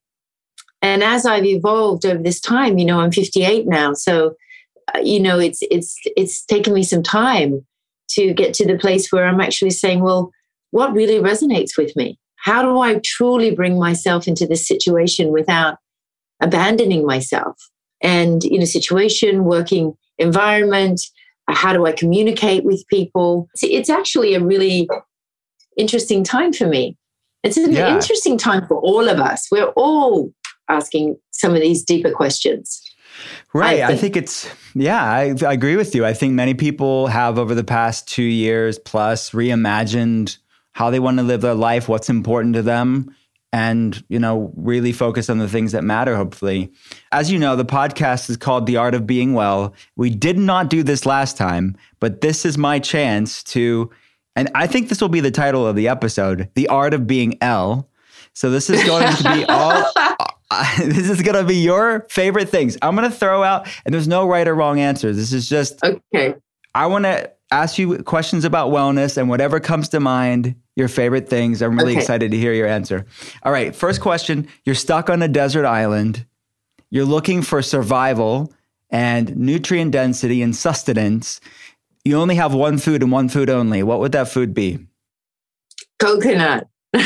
and as I've evolved over this time, you know, I'm 58 now, so uh, you know, it's it's it's taken me some time to get to the place where I'm actually saying, well, what really resonates with me? How do I truly bring myself into this situation without abandoning myself? And in a situation, working environment, uh, how do I communicate with people? It's, it's actually a really interesting time for me. It's an yeah. interesting time for all of us. We're all asking some of these deeper questions. Right. I I think. think, it's, yeah, I, I agree with you. I think many people have, over the past two years plus, reimagined how they want to live their life, what's important to them, and, you know, really focus on the things that matter, hopefully. As you know, the podcast is called The Art of Being Well. We did not do this last time, but this is my chance to, and I think this will be the title of the episode The Art of Being Elle. So this is going to be all. this is going to be your favorite things. I'm going to throw out, and there's no right or wrong answers. This is just, Okay. I want to ask you questions about wellness and whatever comes to mind, your favorite things. I'm really Okay. excited to hear your answer. All right, first question You're stuck on a desert island, you're looking for survival and nutrient density and sustenance. You only have one food and one food only. What would that food be? Coconut.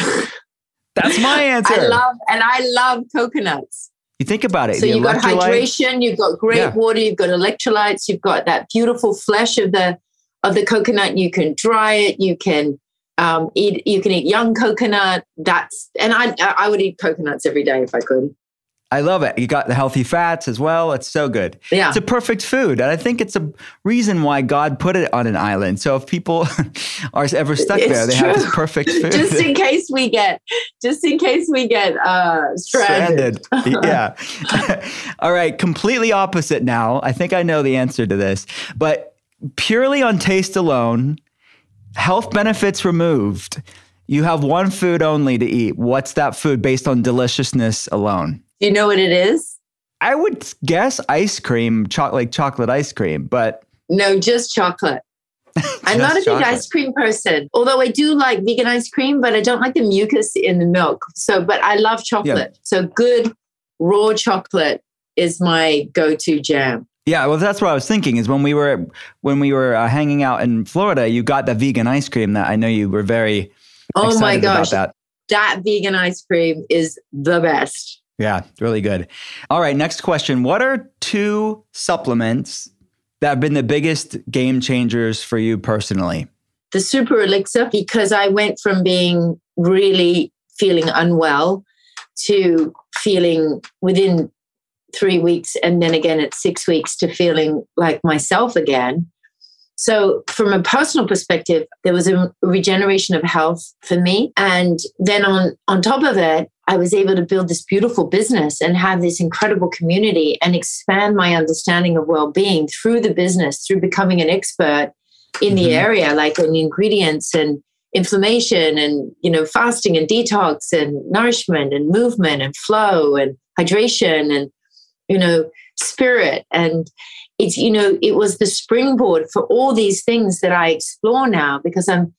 That's my answer. I love and I love coconuts. you think about it. So you've got hydration, you've got great Yeah. water, you've got electrolytes, you've got that beautiful flesh of the of the coconut. You can dry it, you can um, eat you can eat young coconut. That's and I I would eat coconuts every day if I could. I love it. You got the healthy fats as well. It's so good. Yeah. It's a perfect food. And I think it's a reason why God put it on an island. So if people are ever stuck It's there, they have this perfect food. just in case we get just in case we get uh stranded. yeah. All right. Completely opposite now. I think I know the answer to this, but purely on taste alone, health benefits removed. You have one food only to eat. What's that food based on deliciousness alone? Do you know what it is? I would guess ice cream, chocolate, like chocolate ice cream, but No, just chocolate. I'm not a Just big ice cream person, although I do like vegan ice cream, but I don't like the mucus in the milk. So, but I love chocolate. So, good raw chocolate is my go-to jam. Yeah, well, that's what I was thinking. Is when we were when we were uh, hanging out in Florida, you got the vegan ice cream that I know you were very Oh excited my about gosh, that. that vegan ice cream is the best. Yeah, really good. All right, next question. What are two supplements that have been the biggest game changers for you personally? The super elixir, because I went from being really feeling unwell to feeling within three weeks, and then again at six weeks to feeling like myself again. So, from a personal perspective, there was a regeneration of health for me. And then on, on top of it, I was able to build this beautiful business and have this incredible community and expand my understanding of well being through the business, through becoming an expert in the Mhm. area, like in ingredients and inflammation and you know fasting and detox and nourishment and movement and flow and hydration and you know spirit and it's you know it was the springboard for all these things that i explore now because i'm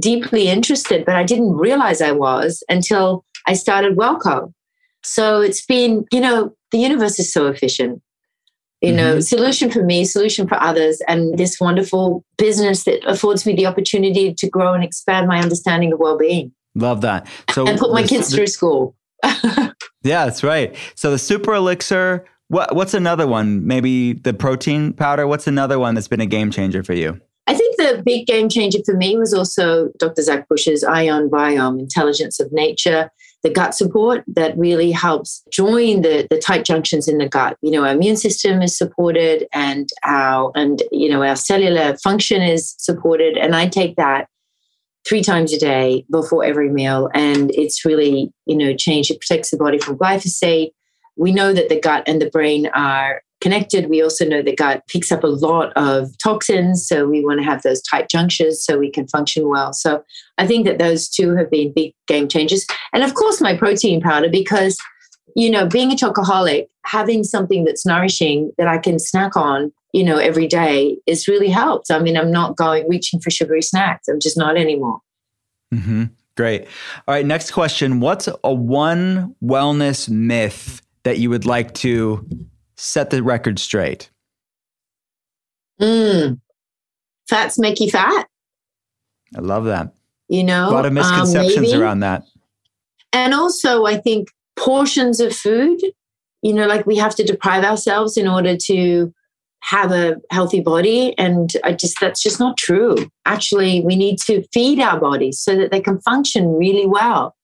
deeply interested but i didn't realize i was until i started WelleCo so it's been you know the universe is so efficient you know Mhm. solution for me solution for others and this wonderful business that affords me the opportunity to grow and expand my understanding of well-being Love that. So and put my the- kids the- through school Yeah, that's right. So the super elixir. What what's another one? Maybe the protein powder. What's another one that's been a game changer for you? The big game changer for me was also Dr. Zach Bush's Ion Biome, Intelligence of Nature, the gut support that really helps join the, the tight junctions in the gut. You know, our immune system is supported and our and you know our cellular function is supported. And I take that three times a day before every meal. And it's really, you know, changed. It protects the body from glyphosate. We know that the gut and the brain are connected. We also know the gut picks up a lot of toxins. So we want to have those tight junctions so we can function well. So I think that those two have been big game changers. And of course, my protein powder, because, you know, being a chocoholic, having something that's nourishing that I can snack on, you know, every day is really helped. I mean, I'm not going reaching for sugary snacks. I'm just not anymore. Mm-hmm. Great. All right. Next question. What's a one wellness myth that you would like to set the record straight? Mm. Fats make you fat, I love that. you know. A lot of um, misconceptions maybe. around that. And also, I think portions of food, you know, like we have to deprive ourselves in order to have a healthy body. And I just, that's just not true. Actually, we need to feed our bodies so that they can function really well.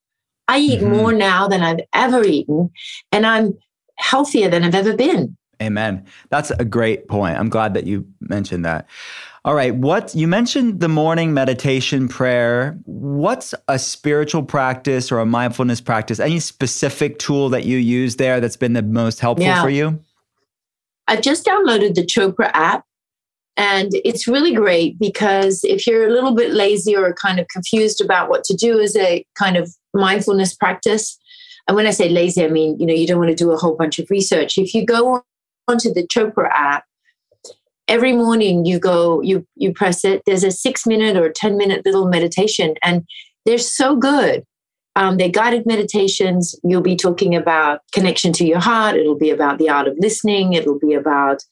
I eat Mhm. more now than I've ever eaten, and I'm healthier than I've ever been. Amen. That's a great point. I'm glad that you mentioned that. All right, what you mentioned the morning meditation prayer. What's a spiritual practice or a mindfulness practice? Any specific tool that you use there that's been the most helpful Yeah. for you? I've just downloaded the Chopra app. And it's really great because if you're a little bit lazy or kind of confused about what to do as a kind of mindfulness practice, and when I say lazy, I mean, you know, you don't want to do a whole bunch of research. If you go onto the Chopra app, every morning you go, you you press it, there's a six minute or 10 minute little meditation, and they're so good. Um, they're guided meditations. You'll be talking about connection to your heart. It'll be about the art of listening. It'll be about,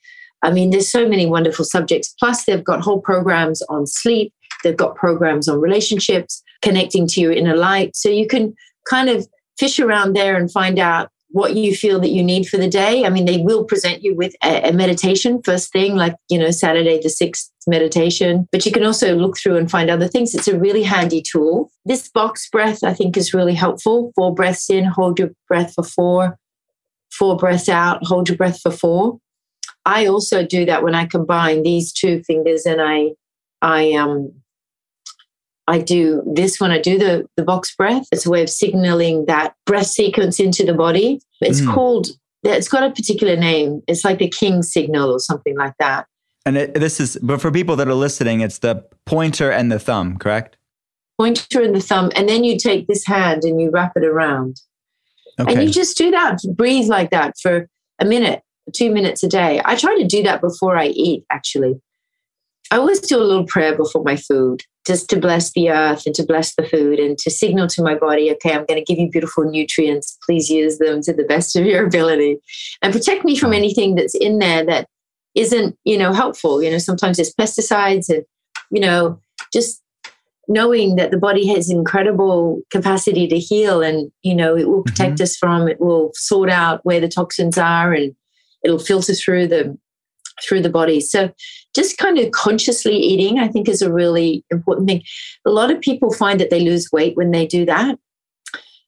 I mean, there's so many wonderful subjects. Plus, they've got whole programs on sleep. They've got programs on relationships, connecting to your inner light. So you can kind of fish around there and find out what you feel that you need for the day. I mean, they will present you with a, a meditation first thing, like, you know, Saturday the 6th meditation, but you can also look through and find other things. It's a really handy tool. This box breath, I think, is really helpful. Four breaths in, hold your breath for four, four breaths out, hold your breath for four. I also do that when I combine these two fingers and I, I, um, I do this when I do the, the box breath. It's a way of signaling that breath sequence into the body. It's Mm. called, it's got a particular name. It's like the king signal or something like that. And it, this is, but for people that are listening, it's the pointer and the thumb, correct? Pointer and the thumb. And then you take this hand and you wrap it around. Okay. And you just do that, breathe like that for a minute, two minutes a day. I try to do that before I eat, actually. I always do a little prayer before my food, just to bless the earth and to bless the food and to signal to my body, okay, I'm going to give you beautiful nutrients. Please use them to the best of your ability and protect me from anything that's in there that isn't, you know, helpful. You know, sometimes there's pesticides and, you know, just knowing that the body has incredible capacity to heal and you know it will mm-hmm. protect us from it will sort out where the toxins are and it'll filter through the through the body so just kind of consciously eating i think is a really important thing a lot of people find that they lose weight when they do that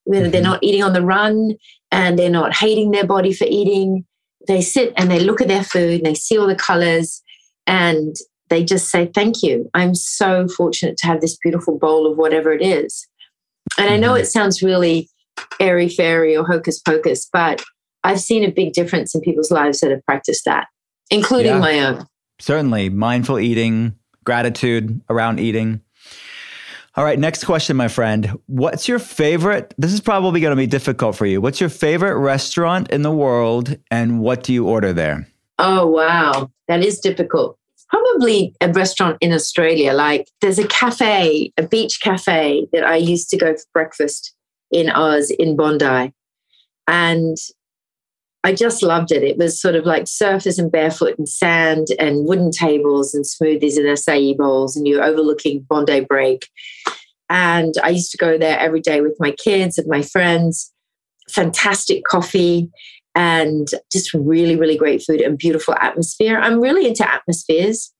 whether they're Mhm. not eating on the run and they're not hating their body for eating they sit and they look at their food and they see all the colors and they just say, Thank you. I'm so fortunate to have this beautiful bowl of whatever it is. And I know Mhm. it sounds really airy fairy or hocus pocus, but I've seen a big difference in people's lives that have practiced that, including Yeah. my own. Certainly. Mindful eating, gratitude around eating. All right, next question, my friend. What's your favorite? This is probably going to be difficult for you. What's your favorite restaurant in the world and what do you order there? Oh, wow. That is difficult. Probably a restaurant in Australia. Like there's a cafe, a beach cafe that I used to go for breakfast in Oz in Bondi. And I just loved it. It was sort of like surfers and barefoot and sand and wooden tables and smoothies and acai bowls, and you're overlooking Bondi Break. And I used to go there every day with my kids and my friends. Fantastic coffee and just really, really great food and beautiful atmosphere. I'm really into atmospheres.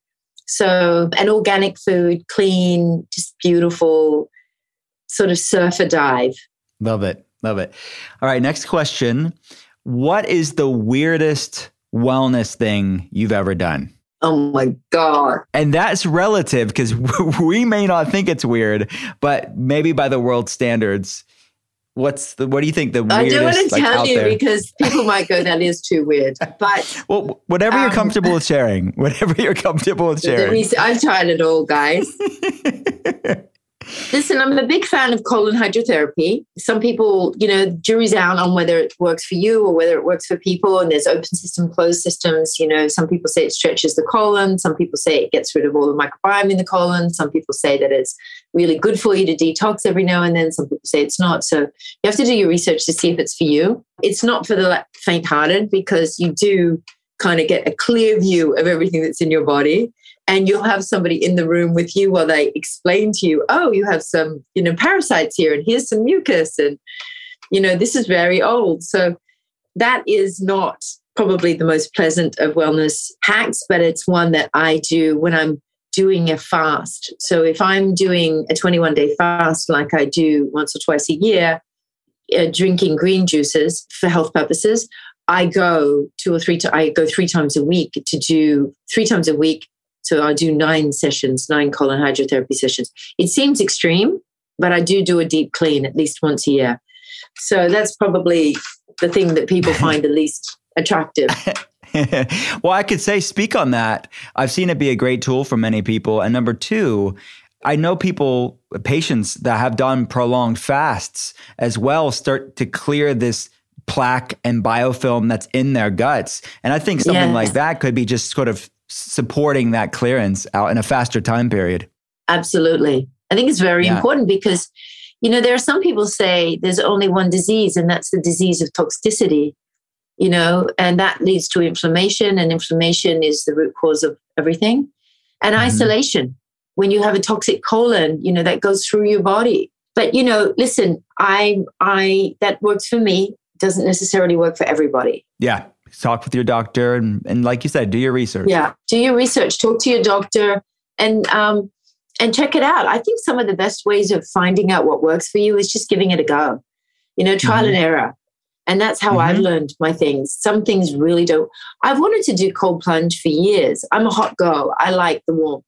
So, an organic food, clean, just beautiful, sort of surfer dive. Love it. Love it. All right, next question. What is the weirdest wellness thing you've ever done? Oh my God. And that's relative because we may not think it's weird, but maybe by the world standards, what's the what do you think the I weirdest don't want to like, tell you there? because people might go, that is too weird. But well, whatever you're Um, comfortable with sharing, whatever you're comfortable with sharing. I've tried it all, guys. Listen, I'm a big fan of colon hydrotherapy. Some people, you know, jury's out on whether it works for you or whether it works for people. And there's open system, closed systems. You know, some people say it stretches the colon. Some people say it gets rid of all the microbiome in the colon. Some people say that it's really good for you to detox every now and then. Some people say it's not. So you have to do your research to see if it's for you. It's not for the faint-hearted because you do kind of get a clear view of everything that's in your body and you'll have somebody in the room with you while they explain to you oh you have some you know parasites here and here's some mucus and you know this is very old so that is not probably the most pleasant of wellness hacks but it's one that i do when i'm doing a fast so if i'm doing a 21 day fast like i do once or twice a year uh, drinking green juices for health purposes I go two or three. I go three times a week to do three times a week. So I do nine sessions, nine colon hydrotherapy sessions. It seems extreme, but I do do a deep clean at least once a year. So that's probably the thing that people find the least attractive. well, I could say speak on that. I've seen it be a great tool for many people. And number two, I know people, patients that have done prolonged fasts as well, start to clear this plaque and biofilm that's in their guts. And I think something Yes. like that could be just sort of supporting that clearance out in a faster time period. Absolutely. I think it's very Yeah. important because, you know, there are some people say there's only one disease, and that's the disease of toxicity, you know, and that leads to inflammation, and inflammation is the root cause of everything. And Mhm. isolation. When you have a toxic colon, you know, that goes through your body. But, you know, listen, I, I, that works for me, doesn't necessarily work for everybody. Yeah. Talk with your doctor and, and like you said, do your research. Yeah. Do your research, talk to your doctor and um and check it out. I think some of the best ways of finding out what works for you is just giving it a go. You know, trial and error. And that's how I've Mhm. learned my things. Some things really don't. I've wanted to do cold plunge for years. I'm a hot girl. I like the warmth.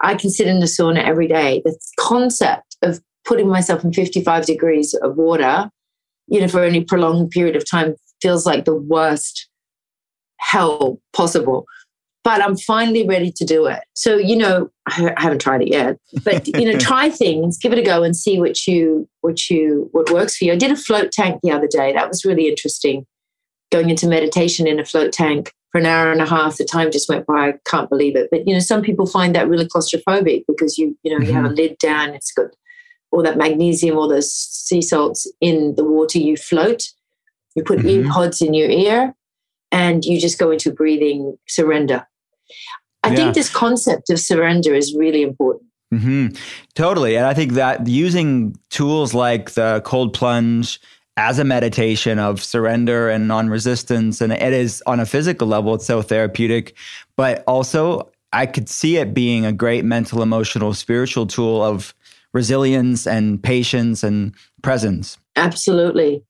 I can sit in the sauna every day. The concept of putting myself in 55 degrees of water, you know, for any prolonged period of time feels like the worst hell possible. But I'm finally ready to do it. So, you know, I haven't tried it yet, but you know, try things, give it a go and see what you what you what works for you. I did a float tank the other day. That was really interesting. Going into meditation in a float tank for an hour and a half. The time just went by. I can't believe it. But you know, some people find that really claustrophobic because you, you know, you have a mm-hmm. lid down, it's got all that magnesium, all those sea salts in the water, you float. You put Mhm. ear pods in your ear and you just go into breathing surrender. I Yeah. think this concept of surrender is really important. hmm Totally. And I think that using tools like the cold plunge as a meditation of surrender and non resistance, and it is on a physical level, it's so therapeutic, but also I could see it being a great mental, emotional, spiritual tool of resilience and patience and presence. Absolutely.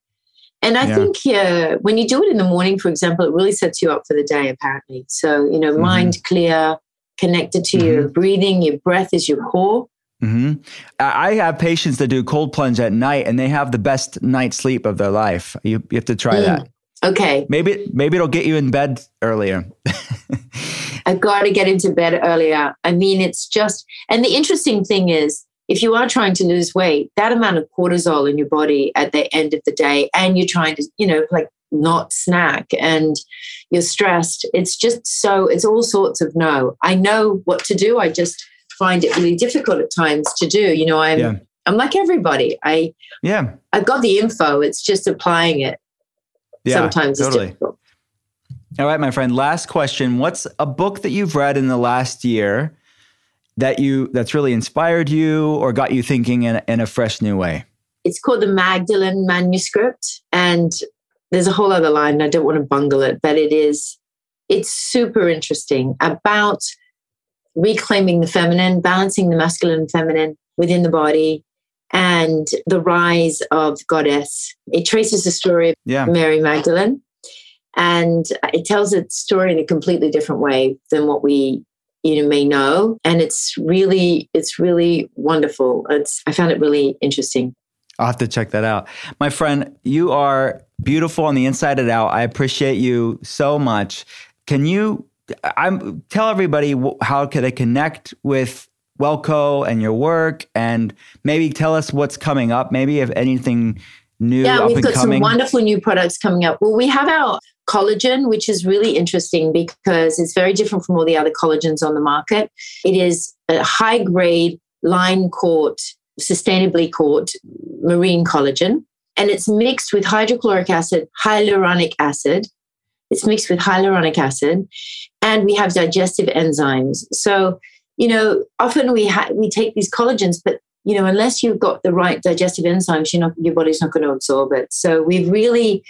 And I Yeah. think uh, when you do it in the morning, for example, it really sets you up for the day, apparently. So, you know, Mhm. mind clear, connected to your breathing, your breath is your core. hmm I I have patients that do cold plunge at night and they have the best night's sleep of their life. You, you have to try Mm. that. Okay. Maybe maybe it'll get you in bed earlier. I've got to get into bed earlier. I mean, it's just, and the interesting thing is, if you are trying to lose weight, that amount of cortisol in your body at the end of the day, and you're trying to, you know, like not snack and you're stressed, it's just so, it's all sorts of no. I know what to do. I just find it really difficult at times to do. You know, I'm, Yeah. I'm like everybody. I, yeah. I've got the info. It's just applying it. Yeah. Sometimes totally. it's difficult. All right, my friend. Last question. What's a book that you've read in the last year that you that's really inspired you or got you thinking in, in a fresh new way? it's called the Magdalen Manuscript. And there's a whole other line. And I don't want to bungle it, but it is, it's super interesting about reclaiming the feminine, balancing the masculine and feminine within the body, and the rise of goddess. It traces the story of Yeah. Mary Magdalene, and it tells its story in a completely different way than what we you may know and it's really it's really wonderful it's i found it really interesting I'll have to check that out. My friend, you are beautiful on the inside and out. I appreciate you so much. Can you I'm tell everybody how can they connect with WelleCo and your work and maybe tell us what's coming up, maybe if anything new yeah we've got coming. some wonderful new products coming up. Well we have our collagen which is really interesting because it's very different from all the other collagens on the market. It is a high grade line caught sustainably caught marine collagen and it's mixed with hydrochloric acid hyaluronic acid. It's mixed with hyaluronic acid and we have digestive enzymes. So you know often we ha- we take these collagens but you know unless you've got the right digestive enzymes your body's not going to absorb it. So we've really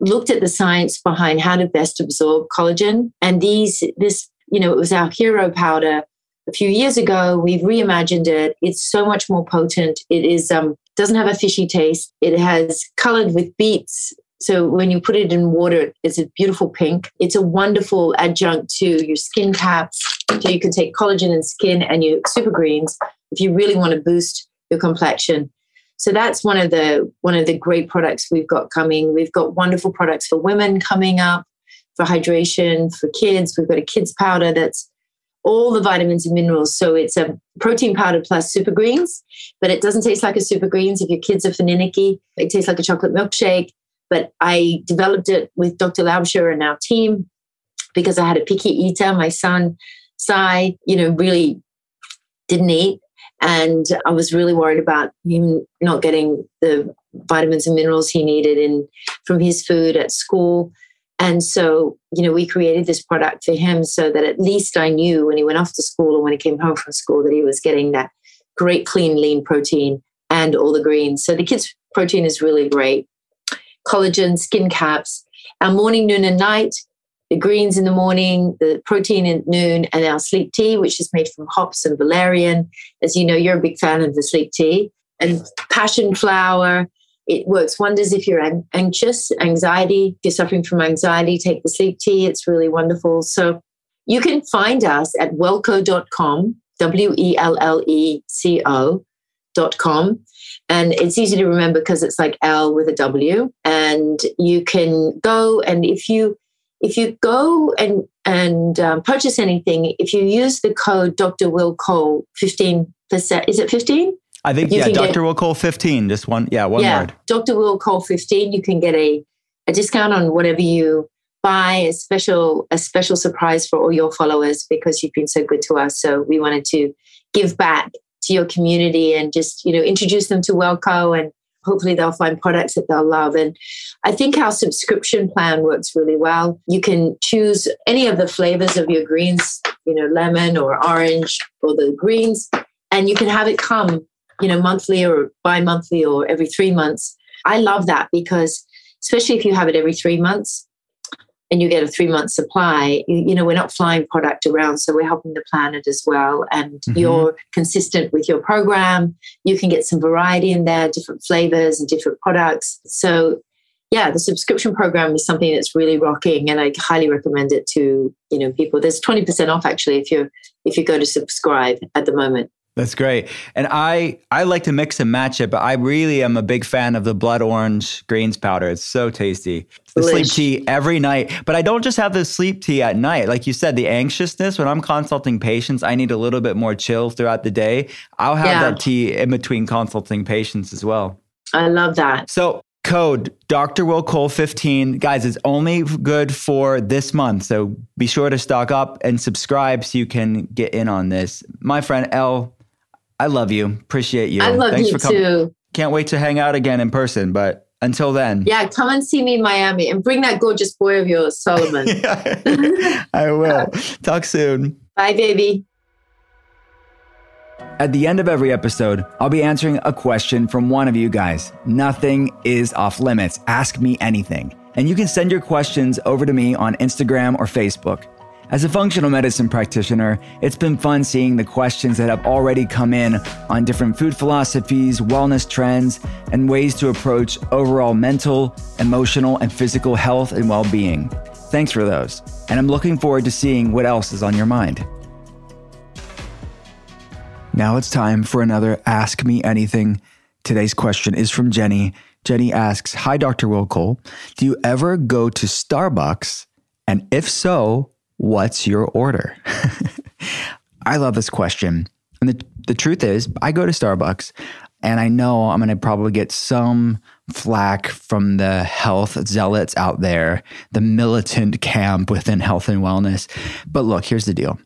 looked at the science behind how to best absorb collagen. And these this you know it was our hero powder a few years ago. We've reimagined it. It's so much more potent. It is um doesn't have a fishy taste. It has colored with beets. So when you put it in water, it's a beautiful pink. It's a wonderful adjunct to your skin caps. So you can take collagen and skin and your super greens if you really want to boost your complexion. So that's one of the one of the great products we've got coming. We've got wonderful products for women coming up for hydration for kids. We've got a kids powder that's all the vitamins and minerals. So it's a protein powder plus super greens, but it doesn't taste like a super greens. If your kids are finicky, it tastes like a chocolate milkshake. But I developed it with Dr. Laubscher and our team because I had a picky eater. My son, Cy, you know, really didn't eat. And I was really worried about him not getting the vitamins and minerals he needed in from his food at school. And so, you know, we created this product for him so that at least I knew when he went off to school or when he came home from school that he was getting that great, clean, lean protein and all the greens. So the kids' protein is really great. Collagen, skin caps, our morning, noon, and night the greens in the morning, the protein at noon, and our sleep tea, which is made from hops and valerian. As you know, you're a big fan of the sleep tea. And passion flower. It works wonders if you're anxious, anxiety. If you're suffering from anxiety, take the sleep tea. It's really wonderful. So you can find us at welleco.com, W E L L E C O.com. And it's easy to remember because it's like L with a W. And you can go and if you if you go and and um, purchase anything, if you use the code Dr. Will Cole, fifteen percent. Is it fifteen? I think yeah, Dr. Get, Will Cole fifteen. Just one, yeah, one yeah, word. Dr. Will Cole fifteen. You can get a a discount on whatever you buy. A special a special surprise for all your followers because you've been so good to us. So we wanted to give back to your community and just you know introduce them to WelleCo and hopefully they'll find products that they'll love. And I think our subscription plan works really well. You can choose any of the flavors of your greens, you know, lemon or orange or the greens, and you can have it come, you know, monthly or bi monthly or every three months. I love that because, especially if you have it every three months, and you get a three month supply, you, know, we're not flying product around. So we're helping the planet as well. And mm-hmm. you're consistent with your program. You can get some variety in there, different flavors and different products. So yeah, the subscription program is something that's really rocking and I highly recommend it to, you know, people. There's 20% off actually if you if you go to subscribe at the moment. That's great. And I I like to mix and match it, but I really am a big fan of the blood orange greens powder. It's so tasty. The sleep tea every night. But I don't just have the sleep tea at night. Like you said, the anxiousness, when I'm consulting patients, I need a little bit more chill throughout the day. I'll have yeah. that tea in between consulting patients as well. I love that. So code Dr. Will Cole 15. Guys, it's only good for this month. So be sure to stock up and subscribe so you can get in on this. My friend Elle I love you. Appreciate you. I love Thanks you for coming. too. Can't wait to hang out again in person, but until then. Yeah, come and see me in Miami and bring that gorgeous boy of yours, Solomon. I will. Talk soon. Bye, baby. At the end of every episode, I'll be answering a question from one of you guys. Nothing is off limits. Ask me anything. And you can send your questions over to me on Instagram or Facebook. As a functional medicine practitioner, it's been fun seeing the questions that have already come in on different food philosophies, wellness trends, and ways to approach overall mental, emotional, and physical health and well being. Thanks for those, and I'm looking forward to seeing what else is on your mind. Now it's time for another Ask Me Anything. Today's question is from Jenny. Jenny asks Hi, Dr. Will Cole. Do you ever go to Starbucks? And if so, What's your order? I love this question. And the, the truth is, I go to Starbucks and I know I'm going to probably get some flack from the health zealots out there, the militant camp within health and wellness. But look, here's the deal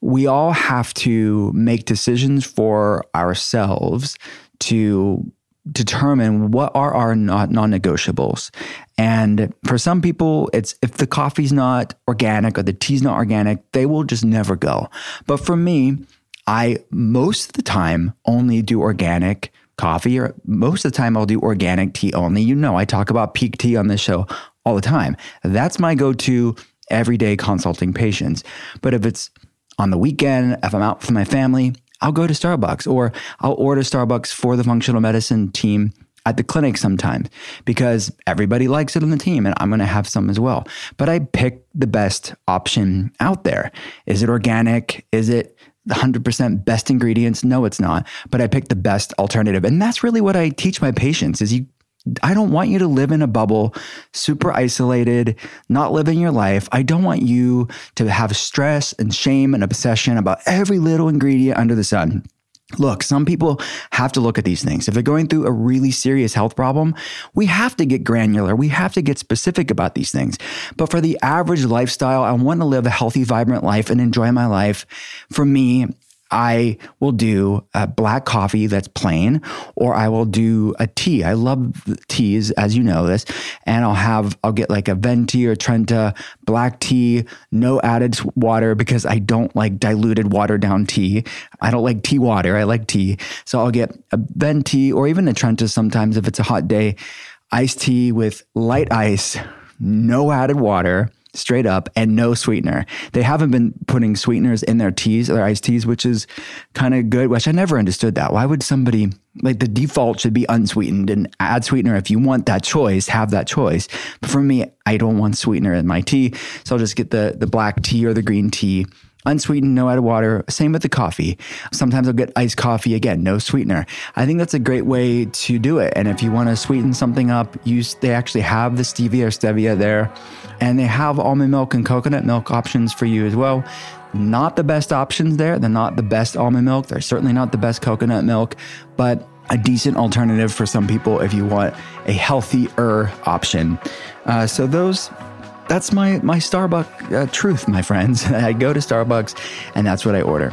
we all have to make decisions for ourselves to determine what are our non-negotiables. And for some people it's if the coffee's not organic or the tea's not organic they will just never go. But for me i most of the time only do organic coffee or most of the time i'll do organic tea only. You know i talk about Pique tea on this show all the time. That's my go-to everyday consulting patients. But if it's on the weekend if i'm out with my family I'll go to Starbucks or I'll order Starbucks for the functional medicine team at the clinic sometimes because everybody likes it on the team and I'm going to have some as well. But I pick the best option out there. Is it organic? Is it 100% best ingredients? No, it's not. But I pick the best alternative. And that's really what I teach my patients is you I don't want you to live in a bubble, super isolated, not living your life. I don't want you to have stress and shame and obsession about every little ingredient under the sun. Look, some people have to look at these things. If they're going through a really serious health problem, we have to get granular. We have to get specific about these things. But for the average lifestyle, I want to live a healthy, vibrant life and enjoy my life. For me, I will do a black coffee that's plain, or I will do a tea. I love teas, as you know this, and I'll have I'll get like a venti or Trenta black tea, no added water because I don't like diluted watered down tea. I don't like tea water. I like tea, so I'll get a venti or even a Trenta sometimes if it's a hot day. Iced tea with light ice, no added water straight up and no sweetener. They haven't been putting sweeteners in their teas, their iced teas, which is kind of good, which I never understood that. Why would somebody like the default should be unsweetened and add sweetener if you want that choice, have that choice. But for me, I don't want sweetener in my tea, so I'll just get the the black tea or the green tea unsweetened, no added water. Same with the coffee. Sometimes I'll get iced coffee again, no sweetener. I think that's a great way to do it. And if you want to sweeten something up, use they actually have the stevia or stevia there, and they have almond milk and coconut milk options for you as well. Not the best options there. They're not the best almond milk. They're certainly not the best coconut milk, but a decent alternative for some people if you want a healthier option. Uh, so those that's my my Starbucks uh, truth, my friends. I go to Starbucks and that's what I order.